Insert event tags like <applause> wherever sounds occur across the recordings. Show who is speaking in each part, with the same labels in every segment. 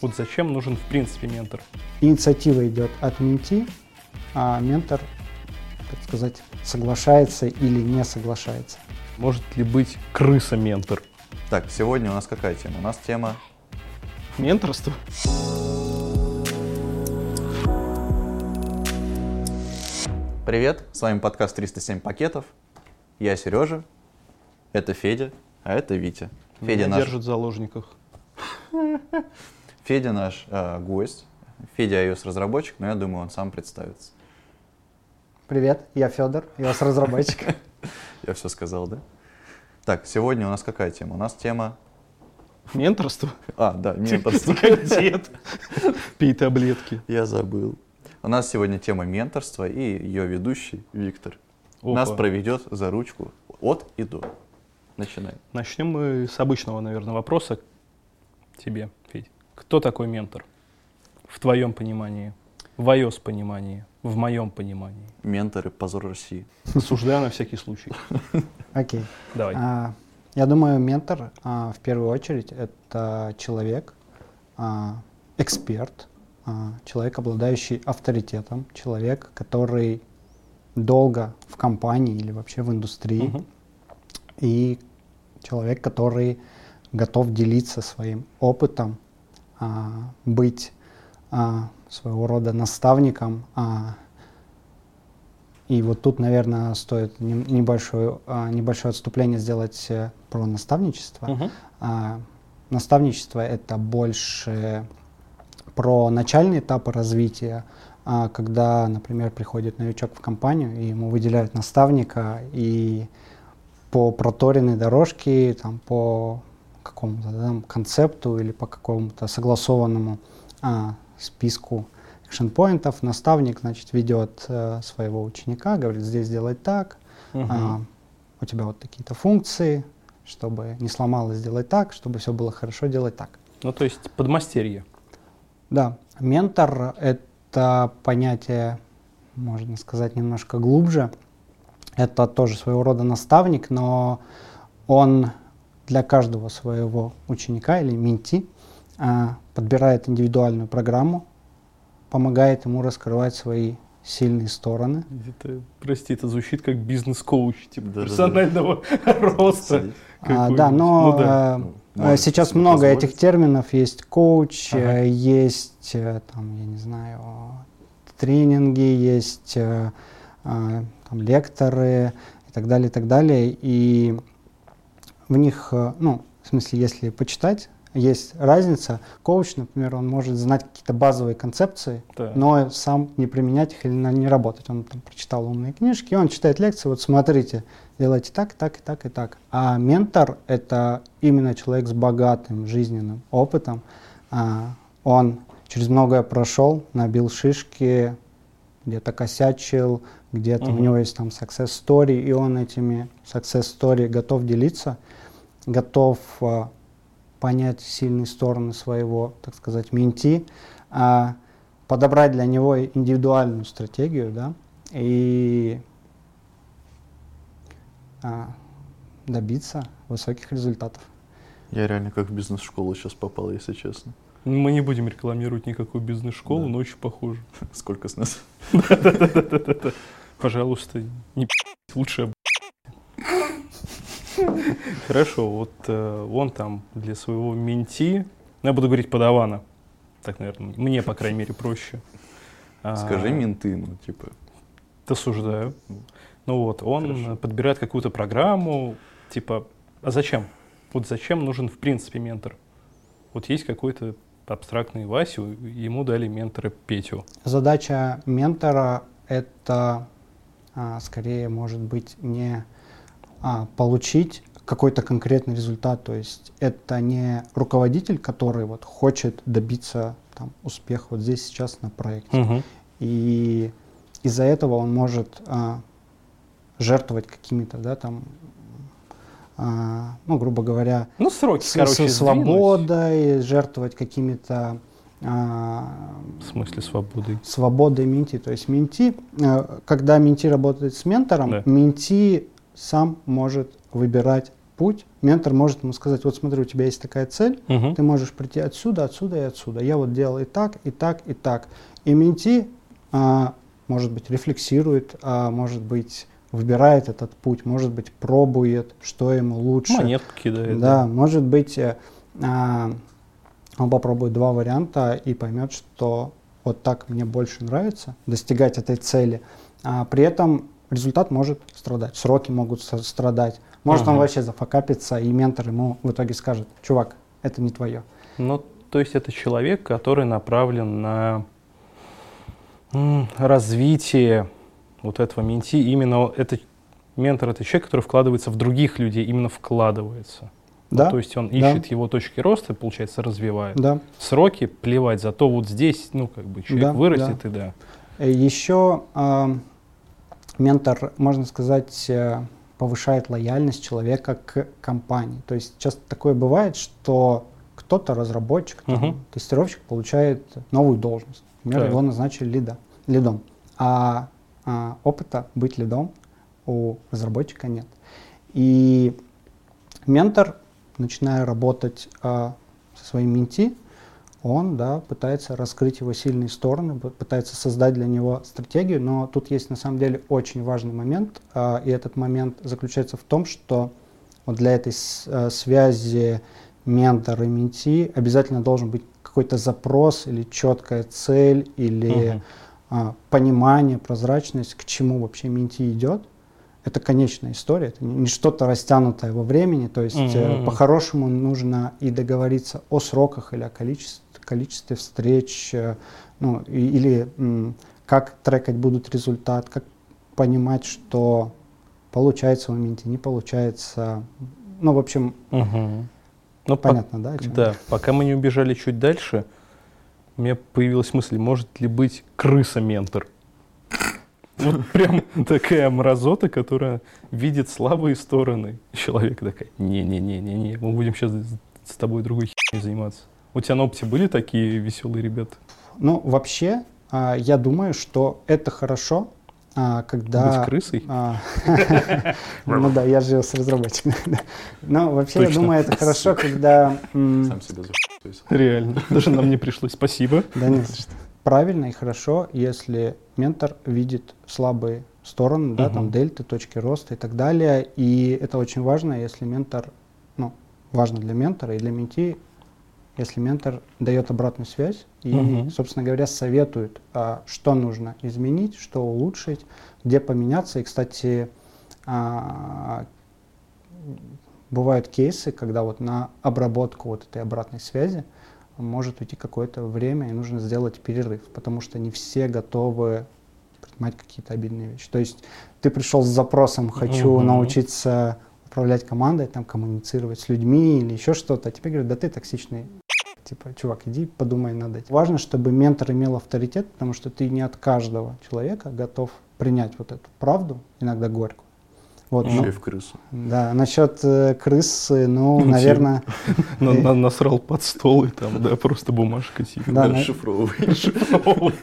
Speaker 1: Вот зачем нужен в принципе ментор?
Speaker 2: Инициатива идет от менти, а ментор, так сказать, соглашается или не соглашается.
Speaker 1: Может ли быть крыса-ментор?
Speaker 3: Так, сегодня у нас какая тема? У нас тема
Speaker 1: Менторство?
Speaker 3: Привет, с вами подкаст 307 пакетов. Я Сережа, это Федя, а это Витя.
Speaker 1: Федя Меня
Speaker 3: наш,
Speaker 1: держит в заложниках. <laughs>
Speaker 3: Федя наш э, гость. Федя iOS разработчик, но я думаю, он сам представится.
Speaker 2: Привет, я Федор, я вас разработчик. <laughs>
Speaker 3: Я все сказал, да? Так, сегодня у нас какая тема? У нас тема...
Speaker 1: Менторство?
Speaker 3: А, да, менторство. <laughs>
Speaker 1: Как дед. <laughs> Пей таблетки.
Speaker 3: Я забыл. У нас сегодня тема менторства и ее ведущий Виктор. Нас
Speaker 1: Опа.
Speaker 3: проведет за ручку от и до. Начинай.
Speaker 1: Начнем мы с обычного, наверное, вопроса к тебе. Кто такой ментор? В твоем понимании, в iOS понимании, в моем понимании.
Speaker 3: Менторы позор России.
Speaker 1: Осуждаю на всякий случай. <laughs>
Speaker 2: Окей.
Speaker 1: Давай.
Speaker 2: А, Я думаю, ментор а, в первую очередь это человек, а, эксперт, человек, обладающий авторитетом, человек, который долго в компании или вообще в индустрии, и человек, который готов делиться своим опытом, а, быть а, своего рода наставником. а. И вот тут, наверное, стоит небольшое, а, небольшое отступление сделать э, про наставничество. А, Наставничество это больше про начальные этапы развития, а, когда, например, приходит новичок в компанию, и ему выделяют наставника, и по проторенной дорожке, там, по какому-то там, концепту или по какому-то согласованному а, списку экшенпоинтов наставник, значит, ведет э, своего ученика, говорит, здесь сделать так,
Speaker 1: Мгм.
Speaker 2: а, у тебя вот такие-то функции, чтобы не сломалось, сделать так, чтобы все было хорошо, делать так.
Speaker 1: Ну, то есть подмастерье.
Speaker 2: Да, ментор — это понятие, можно сказать, немножко глубже. Это тоже своего рода наставник, но он для каждого своего ученика или менти а, подбирает индивидуальную программу, помогает ему раскрывать свои сильные стороны.
Speaker 1: Это, прости, это звучит как бизнес-коуч, типа
Speaker 3: Да-да-да.
Speaker 1: персонального <laughs> роста.
Speaker 3: Садись.
Speaker 2: А, да, но
Speaker 1: Ну да.
Speaker 2: э,
Speaker 3: Ну, может
Speaker 2: сейчас много
Speaker 3: позволить.
Speaker 2: этих терминов. Есть коуч,
Speaker 1: Ага.
Speaker 2: э, есть, э, там, я не знаю, тренинги, есть э, там, лекторы и так далее, и так далее. И в них, э, ну, в смысле, если почитать, есть разница. Коуч, например, он может знать какие-то базовые концепции,
Speaker 1: Да.
Speaker 2: но сам не применять их или на- не работать. Он там прочитал умные книжки, и он читает лекции, вот смотрите, делайте так, так, и так, и так. А ментор — это именно человек с богатым жизненным опытом. А, он через многое прошел, набил шишки, где-то косячил, где-то у
Speaker 1: Мгм.
Speaker 2: него есть там success story, и он этими success story готов делиться, готов а, понять сильные стороны своего, так сказать, менти, а, подобрать для него индивидуальную стратегию, да, и а, добиться высоких результатов.
Speaker 3: Я реально как в бизнес-школу сейчас попал, если честно.
Speaker 1: Мы не будем рекламировать никакую бизнес-школу,
Speaker 3: Да.
Speaker 1: но очень похоже. <laughs>
Speaker 3: Сколько с нас?
Speaker 1: Пожалуйста, не лучше. <laughs> Хорошо, вот э, он там для своего менти, ну, я буду говорить подавана, так, наверное, мне, по крайней мере, проще. А,
Speaker 3: Скажи менты, ну, типа.
Speaker 1: Осуждаю. Ну вот, он
Speaker 3: Хорошо.
Speaker 1: подбирает какую-то программу, типа, а зачем? Вот зачем нужен в принципе ментор? Вот есть какой-то абстрактный Васю, ему дали ментора Петю.
Speaker 2: Задача ментора — это а, скорее может быть не а, получить какой-то конкретный результат, то есть это не руководитель, который вот хочет добиться там, успеха вот здесь сейчас на проекте. И из-за этого он может а, жертвовать какими-то, да, там, а, ну, грубо говоря,
Speaker 1: Ну, сроки,
Speaker 2: с-
Speaker 1: короче,
Speaker 2: с-
Speaker 1: сдвинуть.
Speaker 2: свободой, жертвовать какими-то а,
Speaker 1: В смысле свободы?
Speaker 2: свободой менти. То есть менти, э, когда менти работает с ментором,
Speaker 1: Да.
Speaker 2: менти сам может выбирать путь, ментор может ему сказать, вот смотри, у тебя есть такая цель,
Speaker 1: Мгм.
Speaker 2: ты можешь прийти отсюда, отсюда и отсюда. Я вот делал и так, и так, и так. И менти, а, может быть, рефлексирует, а, может быть, выбирает этот путь, может быть, пробует, что ему лучше.
Speaker 1: Монетку кидает.
Speaker 2: Да, может быть, э, а, он попробует два варианта и поймет, что вот так мне больше нравится достигать этой цели. А при этом результат может страдать, сроки могут страдать. Может он
Speaker 1: Мгм.
Speaker 2: вообще зафакапится, и ментор ему в итоге скажет, чувак, это не твое.
Speaker 1: Ну, то есть это человек, который направлен на развитие вот этого менти. Именно это ментор это человек, который вкладывается в других людей, именно вкладывается.
Speaker 2: Да,
Speaker 1: То есть он
Speaker 2: Да.
Speaker 1: ищет его точки роста, получается, развивает.
Speaker 2: да.
Speaker 1: Сроки плевать, зато вот здесь, ну, как бы человек
Speaker 2: Да,
Speaker 1: вырастет и да.
Speaker 2: Еще а, ментор, можно сказать, э, повышает лояльность человека к компании. То есть часто такое бывает, что кто-то, разработчик, там,
Speaker 1: Мгм.
Speaker 2: тестировщик, получает новую должность. Например,
Speaker 1: Так.
Speaker 2: его назначили лида, лидом. А, а опыта быть лидом у разработчика нет. И ментор, начиная работать а, со своим менти, он да, пытается раскрыть его сильные стороны, пытается создать для него стратегию, но тут есть на самом деле очень важный момент, а, и этот момент заключается в том, что вот для этой э, связи ментор и менти обязательно должен быть какой-то запрос или четкая цель или а, понимание, прозрачность, к чему вообще менти идет. Это конечная история, это не что-то растянутое во времени, то есть
Speaker 1: Мгм.
Speaker 2: по-хорошему нужно и договориться о сроках или о количестве, количестве встреч, э, ну, или как трекать будут результат, как понимать, что получается в моменте, не получается. Ну, в общем,
Speaker 1: Мгм. Ну, по-
Speaker 2: понятно, да? о чём я?
Speaker 1: Да, пока мы не убежали чуть дальше, у меня появилась мысль, может ли быть крыса-ментор? Вот прям <laughs> такая мразота, которая видит слабые стороны человека. Такая, не-не-не-не-не, мы будем сейчас с тобой другой херней заниматься. У тебя на опыте были такие веселые ребята?
Speaker 2: Ну, вообще, а, я думаю, что это хорошо, а, когда...
Speaker 1: Быть крысой?
Speaker 2: А, Ну да, я жил с разработчиками. <laughs> да. Но вообще, я думаю, это хорошо, когда...
Speaker 3: Сам себя.
Speaker 1: Реально. Даже нам не пришлось. Спасибо.
Speaker 2: Да не за что. Правильно и хорошо, если ментор видит слабые стороны, да, там дельты, точки роста и так далее. И это очень важно, если ментор, ну, важно для ментора и для менти, если ментор дает обратную связь и,
Speaker 1: Мгм.
Speaker 2: собственно говоря, советует, а, что нужно изменить, что улучшить, где поменяться. И, кстати, а, бывают кейсы, когда вот на обработку вот этой обратной связи может уйти какое-то время и нужно сделать перерыв, потому что не все готовы принимать какие-то обидные вещи. То есть ты пришел с запросом «хочу
Speaker 1: Мгм.
Speaker 2: научиться управлять командой, там, коммуницировать с людьми или еще что-то», а тебе говорят «да ты токсичный». Типа, чувак, иди подумай над этим. Важно, чтобы ментор имел авторитет, потому что ты не от каждого человека готов принять вот эту правду, иногда горькую. Вот,
Speaker 3: Еще
Speaker 2: ну,
Speaker 3: и в крысу.
Speaker 2: да, насчет э, крысы, ну,
Speaker 1: Ну,
Speaker 2: наверное, <laughs>
Speaker 1: На- на- Насрал под стол и там, да, просто бумажка типа.
Speaker 2: Да, на-
Speaker 3: Расшифровываешь. <laughs>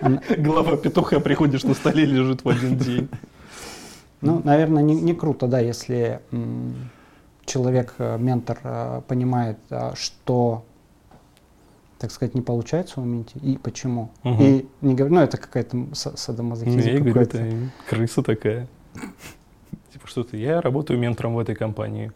Speaker 2: Она-
Speaker 1: Голова петуха приходишь на столе лежит в один день.
Speaker 2: Ну, наверное, не, не круто, да, если человек, э, ментор, э, понимает, а, что, так сказать, не получается в моменте и почему.
Speaker 1: Мгм.
Speaker 2: И не говорю, ну, это какая-то садомазохизм
Speaker 1: я говорю, это крыса такая. <laughs> Типа что-то, я работаю ментором в этой компании.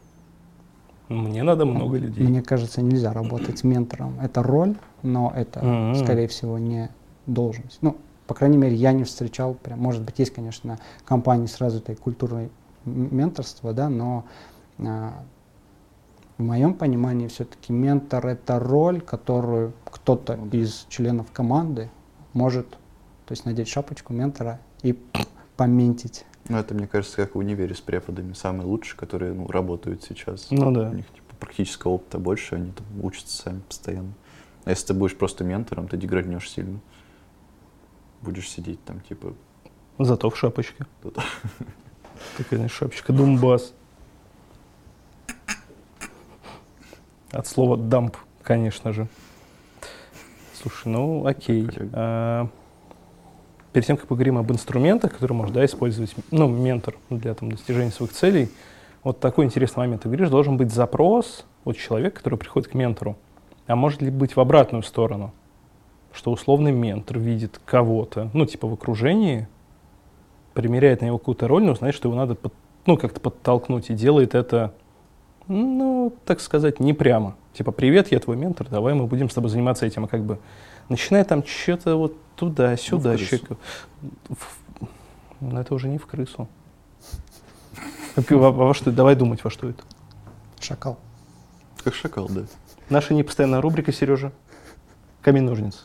Speaker 1: Мне надо много людей.
Speaker 2: Мне кажется, нельзя работать ментором. Это роль, но это,
Speaker 1: Мгм.
Speaker 2: скорее всего, не должность. Ну, по крайней мере, я не встречал, прям, может быть, есть, конечно, компании с развитой культурой менторства, да, но а, в моем понимании все-таки ментор это роль, которую кто-то
Speaker 3: Ну
Speaker 2: из членов команды может, то есть надеть шапочку ментора и поментить.
Speaker 3: Ну, это, мне кажется, как в универе с преподами. Самые лучшие, которые ну, работают сейчас.
Speaker 1: Ну да.
Speaker 3: У них типа, практического опыта больше, они там учатся сами постоянно. А если ты будешь просто ментором, ты деграднешь сильно. Будешь сидеть там, типа,
Speaker 1: Зато в шапочке. Знаешь, шапочка Думбас. От слова дамп, конечно же. Слушай, ну окей. А, перед тем, как поговорим об инструментах, которые может да, использовать ну, ментор для там, достижения своих целей, Вот такой интересный момент. Ты говоришь, должен быть запрос от человека, который приходит к ментору. А может ли быть в обратную сторону? Что условный ментор видит кого-то, ну, типа в окружении, примеряет на него какую-то роль, но знает, что его надо под, ну, как-то подтолкнуть, и делает это, ну, так сказать, не прямо. Типа, привет, я твой ментор, давай мы будем с тобой заниматься этим, а как бы начинает там что-то вот туда-сюда.
Speaker 3: Ну, в крысу.
Speaker 1: Но это уже не в крысу. Во, во что, давай думать, во что это.
Speaker 2: Шакал.
Speaker 3: Как шакал, да.
Speaker 1: Наша непостоянная рубрика, Сережа. Камень-ножницы.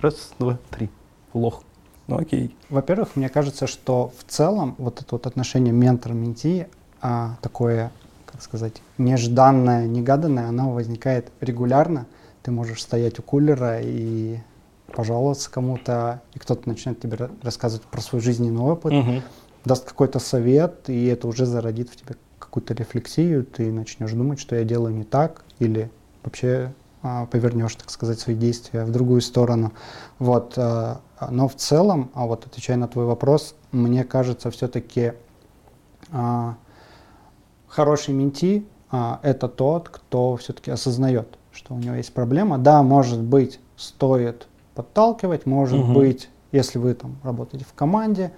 Speaker 1: Раз, два, три. Лох. Ну окей.
Speaker 2: Во-первых, мне кажется, что в целом вот это вот отношение ментор-менти, а, такое, как сказать, нежданное, негаданное, оно возникает регулярно. Ты можешь стоять у кулера и пожаловаться кому-то, и кто-то начинает тебе ра- рассказывать про свой жизненный опыт,
Speaker 1: Мгм.
Speaker 2: даст какой-то совет, и это уже зародит в тебе какую-то рефлексию, ты начнешь думать, что я делаю не так, или вообще а, повернешь, так сказать, свои действия в другую сторону. Вот, а, а, но в целом, а вот отвечая на твой вопрос, мне кажется, все-таки хороший менти а, это тот, кто все-таки осознает, что у него есть проблема. Да, может быть, стоит подталкивать, может
Speaker 1: Мгм.
Speaker 2: быть, если вы там работаете в команде,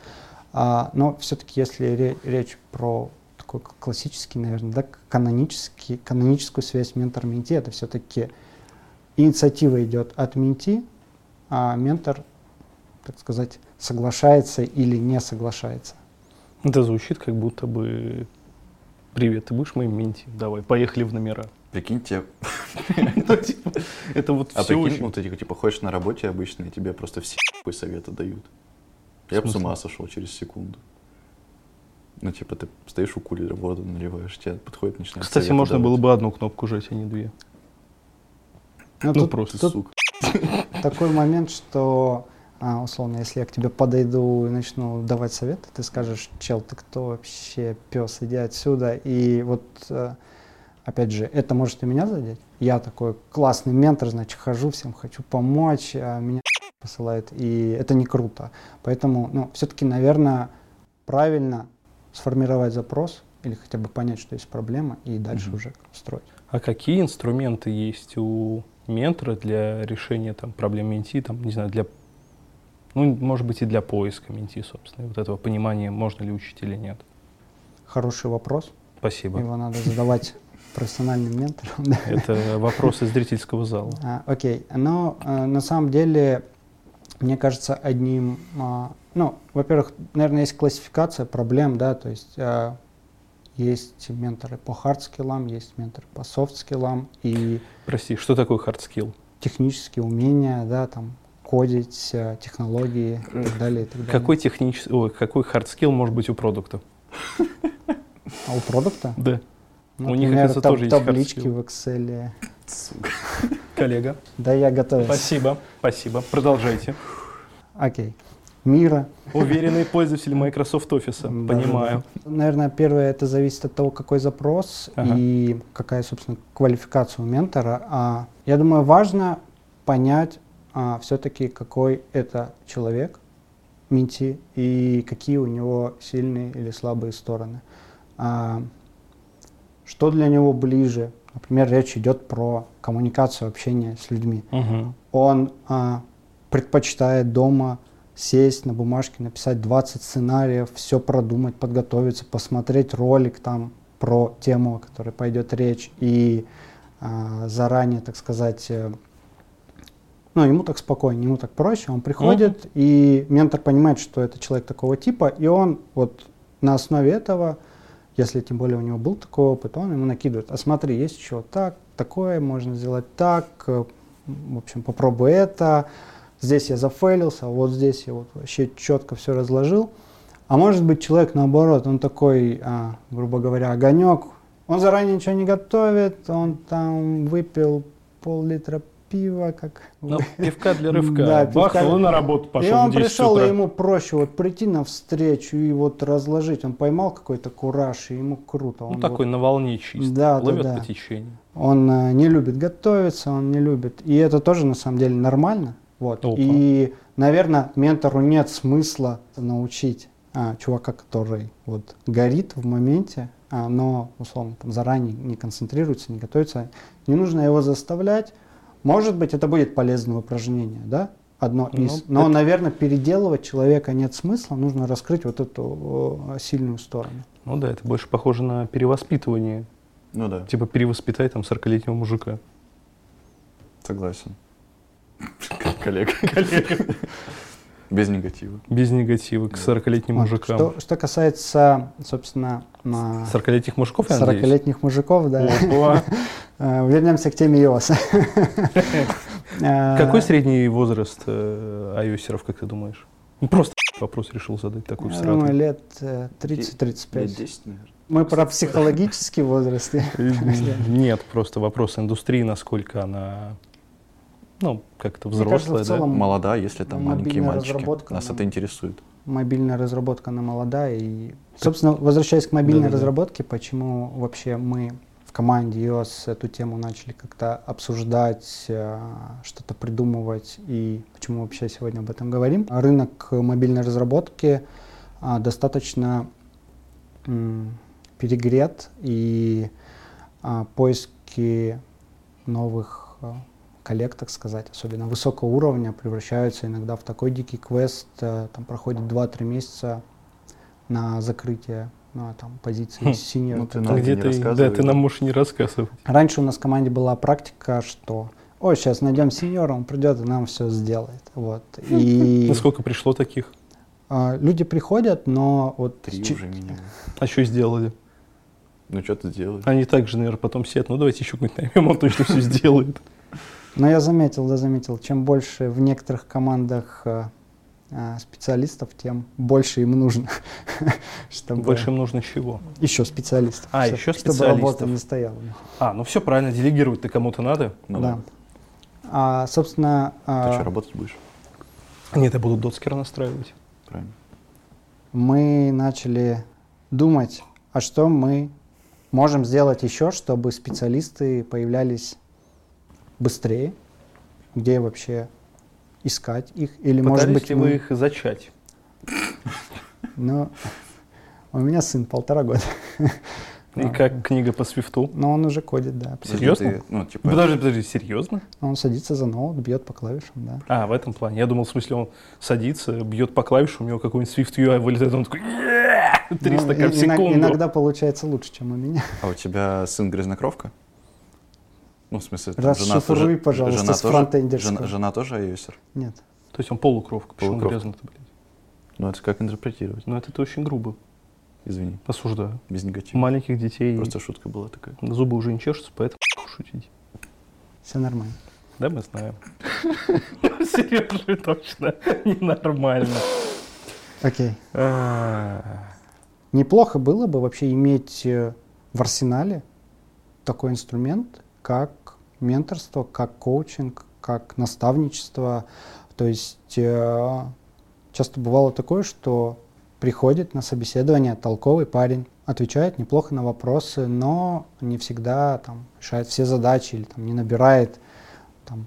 Speaker 2: а, но все-таки, если ре- речь про такой классический, наверное, да, канонический, каноническую связь ментор-менти, это все-таки инициатива идет от менти, а ментор, так сказать, соглашается или не соглашается.
Speaker 1: Это звучит как будто бы Привет, ты будешь моим менти? Давай, поехали в номера.
Speaker 3: Прикиньте, <laughs>
Speaker 1: Ну, типа, Это вот
Speaker 3: а
Speaker 1: все
Speaker 3: прикинь,
Speaker 1: очень...
Speaker 3: ну ты типа ходишь на работе обычно, и тебе просто все хуй советы дают. Я бы с ума сошел через секунду. Ну, типа, ты стоишь у кулера, воду наливаешь, тебе подходит, начинает
Speaker 1: Кстати, можно было бы одну кнопку жать, а не две.
Speaker 2: Ну,
Speaker 1: Ну, просто,
Speaker 3: Сука.
Speaker 2: такой момент, что а, условно, если я к тебе подойду и начну давать советы, ты скажешь, чел, ты кто вообще, пес, иди отсюда. И вот, э, опять же, это может и меня задеть. Я такой классный ментор, значит, хожу, всем хочу помочь, а меня посылает, и это не круто. Поэтому, ну, все-таки, наверное, правильно сформировать запрос или хотя бы понять, что есть проблема, и дальше
Speaker 3: Мгм.
Speaker 2: уже строить.
Speaker 1: А какие инструменты есть у ментора для решения там, проблем менти, там, не знаю, для, ну, может быть, и для поиска менти, собственно, и вот этого понимания, можно ли учить или нет.
Speaker 2: Хороший вопрос.
Speaker 1: Спасибо.
Speaker 2: Его надо задавать <laughs> профессиональным менторам. да.
Speaker 1: Это вопрос из зрительского зала.
Speaker 2: А, Окей, но э, на самом деле, мне кажется, одним, а, ну, во-первых, наверное, есть классификация проблем, да, то есть а, есть менторы по хард-скиллам, есть менторы по софт-скиллам и
Speaker 1: Прости, что такое skill?
Speaker 2: технические умения, да, там, кодить, э, технологии и так далее, и так далее.
Speaker 1: Какой технический, ой, какой skill может быть у продукта?
Speaker 2: А у продукта?
Speaker 1: Да.
Speaker 2: Ну,
Speaker 1: У них, оказывается,
Speaker 2: таб-
Speaker 1: тоже
Speaker 2: таблички в Excel.
Speaker 3: Сука.
Speaker 1: Коллега.
Speaker 2: Да, я готовился.
Speaker 1: Спасибо, спасибо. Продолжайте.
Speaker 2: Окей. Мира.
Speaker 1: Уверенный пользователь Microsoft Office.
Speaker 2: Да,
Speaker 1: Понимаю.
Speaker 2: да. Наверное, первое это зависит от того, какой запрос
Speaker 1: Ага.
Speaker 2: и какая, собственно, квалификация у ментора. А, я думаю, важно понять а, все-таки, какой это человек, менти, и какие у него сильные или слабые стороны. А, что для него ближе? Например, речь идет про коммуникацию, общение с людьми
Speaker 1: Мгм.
Speaker 2: он а, предпочитает дома сесть на бумажке, написать 20 сценариев, все продумать, подготовиться, посмотреть ролик там про тему, о которой пойдет речь, и а, заранее, так сказать, э, ну, ему так спокойнее, ему так проще, он приходит, и ментор понимает, что это человек такого типа, и он вот на основе этого, если тем более у него был такой опыт, он ему накидывает, а смотри, есть еще вот так, такое, можно сделать так, э, в общем, попробуй это, здесь я зафейлился, а вот здесь я вот вообще четко все разложил. А может быть человек наоборот, он такой, а, грубо говоря, огонек, он заранее ничего не готовит, он там выпил пол-литра пива, как
Speaker 1: Ну, пивка для <laughs> рывка.
Speaker 2: Да,
Speaker 1: Бахнул
Speaker 2: пивка-
Speaker 1: и на работу пошел
Speaker 2: и он
Speaker 1: в 10
Speaker 2: пришел, и ему проще вот прийти навстречу и вот разложить. Он поймал какой-то кураж, и ему круто.
Speaker 1: Ну,
Speaker 2: Он
Speaker 1: такой
Speaker 2: вот-
Speaker 1: на волне чисто.
Speaker 2: Да, да,
Speaker 1: Плывет
Speaker 2: да.
Speaker 1: по течению.
Speaker 2: Он э, не любит готовиться, он не любит. И это тоже на самом деле нормально. Вот.
Speaker 1: Опа.
Speaker 2: И, наверное, ментору нет смысла научить а, чувака, который вот горит в моменте, а, но, условно, там, заранее не концентрируется, не готовится, не нужно его заставлять. Может быть, это будет полезное упражнение, да? Одно
Speaker 1: Ну,
Speaker 2: из. Но,
Speaker 1: это-
Speaker 2: наверное, переделывать человека нет смысла, нужно раскрыть вот эту э, сильную сторону.
Speaker 1: Ну да, это больше похоже на перевоспитывание.
Speaker 3: Ну да,
Speaker 1: Типа перевоспитай там 40-летнего мужика.
Speaker 3: согласен. Коллега.
Speaker 1: Коллега.
Speaker 3: Без негатива.
Speaker 1: Без негатива к 40-летним
Speaker 2: Вот.
Speaker 1: мужикам.
Speaker 2: Что, что касается, собственно, на
Speaker 1: 40-летних мужиков, я надеюсь?
Speaker 2: 40-летних мужиков, да. <laughs> Э, Вернемся к теме iOS. <laughs> Э,
Speaker 1: Какой средний возраст э, айосеров, как ты думаешь? Ну, Просто <laughs> вопрос решил задать такой
Speaker 2: Я
Speaker 1: сразу.
Speaker 2: думаю, лет э,
Speaker 3: Лет
Speaker 2: 30-35.
Speaker 3: 10, наверное.
Speaker 2: Мы про психологический возраст.
Speaker 1: Нет, просто вопрос индустрии, насколько она, ну, как-то
Speaker 2: кажется,
Speaker 1: взрослая,
Speaker 2: в
Speaker 1: да?
Speaker 2: целом
Speaker 3: Молода, если там маленькие мальчики. Нас
Speaker 2: ну.
Speaker 3: это интересует.
Speaker 2: Мобильная разработка, она молодая. И, собственно, возвращаясь к мобильной
Speaker 1: Да-да-да.
Speaker 2: разработке, почему вообще мы в команде iOS эту тему начали как-то обсуждать, э, что-то придумывать и почему вообще сегодня об этом говорим. Рынок мобильной разработки а, достаточно перегрет и а, поиски новых коллег, так сказать, особенно высокого уровня, превращаются иногда в такой дикий квест, э, там проходит 2-3 месяца на закрытие ну, а там, позиции
Speaker 3: Хм,
Speaker 2: senior.
Speaker 3: ну ты нам
Speaker 1: где ты, да, ты нам можешь не рассказывать.
Speaker 2: Раньше у нас в команде была практика, что ой, сейчас найдем сеньора, он придет и нам все сделает. Вот. И <laughs>
Speaker 1: Насколько пришло таких?
Speaker 2: а, люди приходят, но вот
Speaker 3: Три
Speaker 2: чи-
Speaker 3: уже минимум.
Speaker 1: А что сделали?
Speaker 3: Ну что ты делаешь?
Speaker 1: Они также, наверное, потом сидят, ну давайте еще кого-нибудь наймем, он точно все сделает.
Speaker 2: Но я заметил, да, заметил, чем больше в некоторых командах э, э, специалистов, тем больше им нужно, <laughs> чтобы
Speaker 1: Больше им нужно чего?
Speaker 2: еще специалистов,
Speaker 1: А,
Speaker 2: чтоб-
Speaker 1: еще
Speaker 2: чтобы работа
Speaker 1: специалистов.
Speaker 2: не стояла.
Speaker 1: А, ну все правильно, делегировать-то кому-то надо.
Speaker 3: Ну
Speaker 2: да. А, собственно,
Speaker 3: Ты
Speaker 2: а,
Speaker 3: что, работать будешь?
Speaker 1: Нет, я буду доцкер настраивать.
Speaker 3: Правильно.
Speaker 2: мы начали думать, а что мы можем сделать еще, чтобы специалисты появлялись быстрее, где вообще искать их, или может
Speaker 1: Пытались
Speaker 2: быть
Speaker 1: ли
Speaker 2: мы-
Speaker 1: вы их зачать? <laughs>
Speaker 2: Ну, у меня сын полтора года,
Speaker 1: И
Speaker 2: А.
Speaker 1: как книга по свифту?
Speaker 2: но он уже ходит, да.
Speaker 1: Серьезно?
Speaker 3: ну, типа,
Speaker 1: Подожди, подожди, серьезно?
Speaker 2: Он садится за ноут, бьет по клавишам, да.
Speaker 1: А, в этом плане. Я думал, в смысле, он садится, бьет по клавишам, у него какой-нибудь Swift UI вылетает, он такой «Yeah!» 300
Speaker 2: Ну,
Speaker 1: в секунду.
Speaker 2: Иногда получается лучше, чем у меня.
Speaker 3: а у тебя сын грязнокровка? Ну, в смысле, там
Speaker 2: Расшифруй,
Speaker 3: тоже-
Speaker 2: пожалуйста,
Speaker 3: жена
Speaker 2: с фронтендерского.
Speaker 3: жена, жена тоже айосер?
Speaker 2: Нет.
Speaker 1: То есть он полукровка, почему
Speaker 3: Полукровка.
Speaker 1: грязно-то, блядь?
Speaker 3: Ну, это как интерпретировать?
Speaker 1: Ну, это ты очень грубо.
Speaker 3: Извини,
Speaker 1: Осуждаю.
Speaker 3: без негатива.
Speaker 1: Маленьких детей
Speaker 3: Просто шутка была такая.
Speaker 1: зубы уже не чешутся, поэтому <laughs> шутить.
Speaker 2: Все нормально.
Speaker 1: Да, мы знаем. <laughs> Сережа точно <laughs> ненормально.
Speaker 2: Окей.
Speaker 1: А,
Speaker 2: Неплохо было бы вообще иметь э, в арсенале такой инструмент, как менторство, как коучинг, как наставничество. То есть э, часто бывало такое, что приходит на собеседование толковый парень, отвечает неплохо на вопросы, но не всегда там, решает все задачи или там, не набирает там,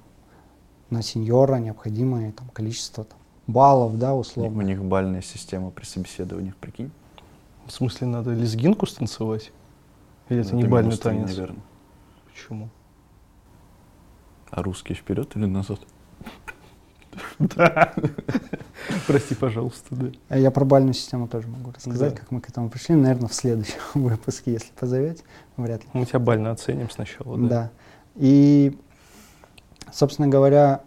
Speaker 2: на сеньора необходимое там, количество там, баллов, да,
Speaker 3: У
Speaker 2: условно.
Speaker 3: них бальная система при собеседованиях, прикинь.
Speaker 1: В смысле, надо лезгинку станцевать? Или это
Speaker 3: Ну,
Speaker 1: не
Speaker 3: не
Speaker 1: бальный танец?
Speaker 3: Наверное.
Speaker 1: Почему?
Speaker 3: А русские вперед или назад?
Speaker 1: Да. Прости, пожалуйста, да.
Speaker 2: А Я про бальную систему тоже могу рассказать,
Speaker 1: Да.
Speaker 2: как мы к этому пришли. Наверное, в следующем <laughs> выпуске, если позовете. Вряд ли.
Speaker 1: Мы тебя бально оценим сначала, да?
Speaker 2: Да. И, собственно говоря,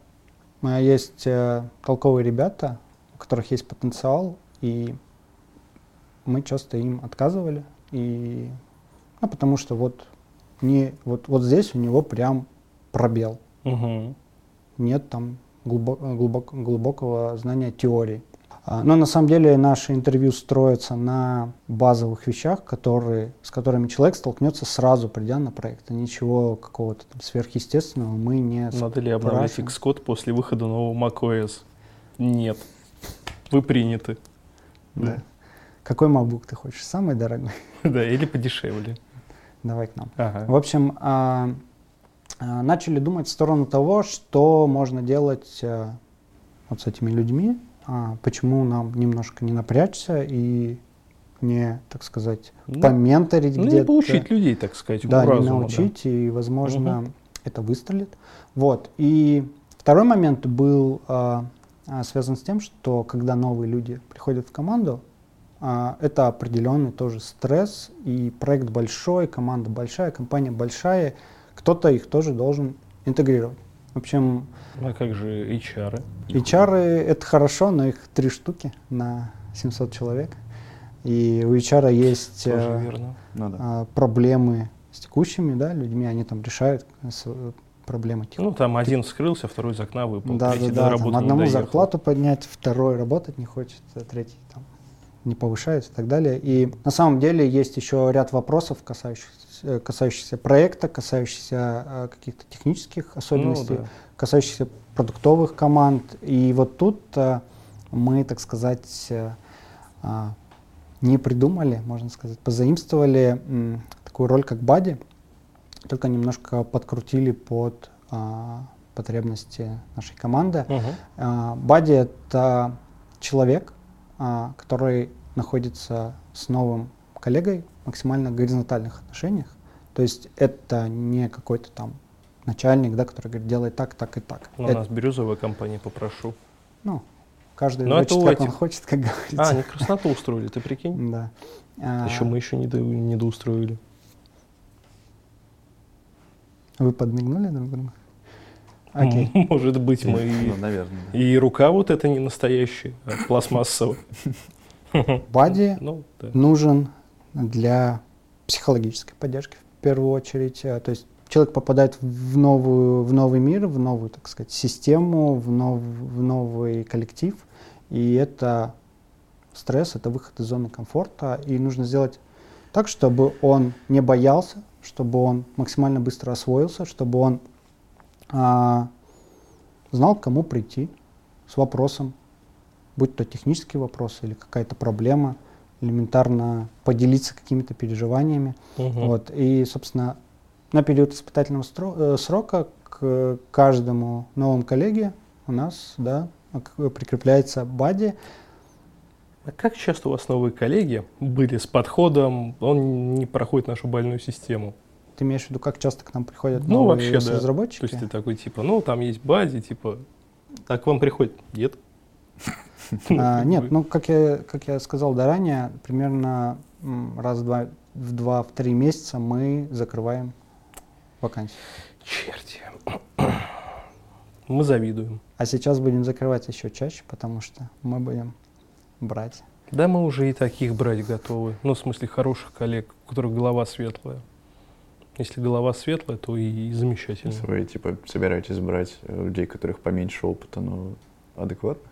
Speaker 2: есть э, толковые ребята, у которых есть потенциал, и мы часто им отказывали. И, ну, потому что вот, не, вот, вот здесь у него прям пробел.
Speaker 1: Мгм.
Speaker 2: нет там глубо- глубок- глубокого знания теории. А, Но на самом деле наши интервью строятся на базовых вещах, которые, с которыми человек столкнется сразу, придя на проект. И Ничего какого-то там сверхъестественного мы не...
Speaker 1: Надо ли
Speaker 2: Спрашиваем.
Speaker 1: Xcode после выхода нового macOS? Нет. Вы приняты.
Speaker 2: Да. Какой MacBook ты хочешь? Самый дорогой? <laughs>
Speaker 1: Да, или подешевле.
Speaker 2: Давай к нам.
Speaker 1: Ага.
Speaker 2: В общем, а, а, начали думать в сторону того, что можно делать а, вот с этими людьми, а, почему нам немножко не напрячься и не, так сказать,
Speaker 1: Ну,
Speaker 2: поменторить
Speaker 1: Ну,
Speaker 2: где-то.
Speaker 1: поучить людей, так сказать,
Speaker 2: Да, не
Speaker 1: уму-разуму, да.
Speaker 2: научить, и, возможно, это выстрелит. Вот. И второй момент был а, а, связан с тем, что когда новые люди приходят в команду, это определенный тоже стресс, и проект большой, команда большая, компания большая, кто-то их тоже должен интегрировать. В общем,
Speaker 1: А как же HR?
Speaker 2: HR это хорошо, но их три штуки на 700 человек. И у HR есть
Speaker 1: Тоже
Speaker 2: э,
Speaker 1: верно.
Speaker 3: Ну да.
Speaker 2: а, проблемы с текущими да, людьми, они там решают с- проблемы тех-
Speaker 1: Ну, там один скрылся, второй из окна выпал.
Speaker 2: да,
Speaker 1: третий
Speaker 2: да, да, там одному
Speaker 1: доехал.
Speaker 2: зарплату поднять, второй работать не хочет, а третий там не повышает и так далее. И на самом деле есть еще ряд вопросов, касающихся, э, касающихся проекта, касающихся э, каких-то технических особенностей,
Speaker 1: Ну, да.
Speaker 2: касающихся продуктовых команд. И вот тут э, мы, так сказать, а, не придумали, можно сказать, позаимствовали такую роль, как бади, только немножко подкрутили под а, потребности нашей команды. А, Бади — это человек, который находится с новым коллегой в максимально горизонтальных отношениях. То есть это не какой-то там начальник, да, который говорит, делай так, так и так.
Speaker 1: Ну, у
Speaker 2: Это,
Speaker 1: нас бирюзовая компания, попрошу.
Speaker 2: ну, каждый
Speaker 1: это
Speaker 2: хочет, как он
Speaker 1: этих.
Speaker 2: хочет, как говорится.
Speaker 1: А, они красноту устроили, ты прикинь? <laughs>
Speaker 2: Да. А,
Speaker 1: Еще мы еще не, до, не доустроили.
Speaker 2: Вы подмигнули друг другу? Окей.
Speaker 1: Может быть, мы
Speaker 3: Ну,
Speaker 1: и,
Speaker 3: наверное. да.
Speaker 1: и рука вот эта не настоящая, а пластмассовая. <laughs>
Speaker 2: Бади
Speaker 1: Ну, да.
Speaker 2: нужен для психологической поддержки в первую очередь. А, То есть человек попадает в, новую, в новый мир, в новую, так сказать, систему, в, нов, в новый коллектив. И это стресс, это выход из зоны комфорта. И нужно сделать так, чтобы он не боялся, чтобы он максимально быстро освоился, чтобы он знал, к кому прийти с вопросом, будь то технический вопрос или какая-то проблема, элементарно поделиться какими-то переживаниями.
Speaker 1: Мгм.
Speaker 2: Вот. И, собственно, на период испытательного стро- э, срока к каждому новому коллеге у нас да, прикрепляется бади.
Speaker 1: А как часто у вас новые коллеги были с подходом, он не проходит нашу больную систему?
Speaker 2: Ты имеешь в виду, как часто к нам приходят
Speaker 1: Ну,
Speaker 2: новые
Speaker 1: вообще, да.
Speaker 2: разработчики?
Speaker 1: То есть ты такой, типа, ну, там есть бази, типа, а к вам приходит? <laughs> Нет.
Speaker 2: А, нет, ну, как я, как я сказал да ранее, примерно раз в два, в два, в три месяца мы закрываем вакансию.
Speaker 1: Черти. Мы завидуем.
Speaker 2: А сейчас будем закрывать еще чаще, потому что мы будем брать.
Speaker 1: Да мы уже и таких брать готовы. Ну, в смысле, хороших коллег, у которых голова светлая. Если голова светлая, то и замечательно.
Speaker 3: Если вы, типа, собираетесь брать э, людей, у которых поменьше опыта, но адекватно?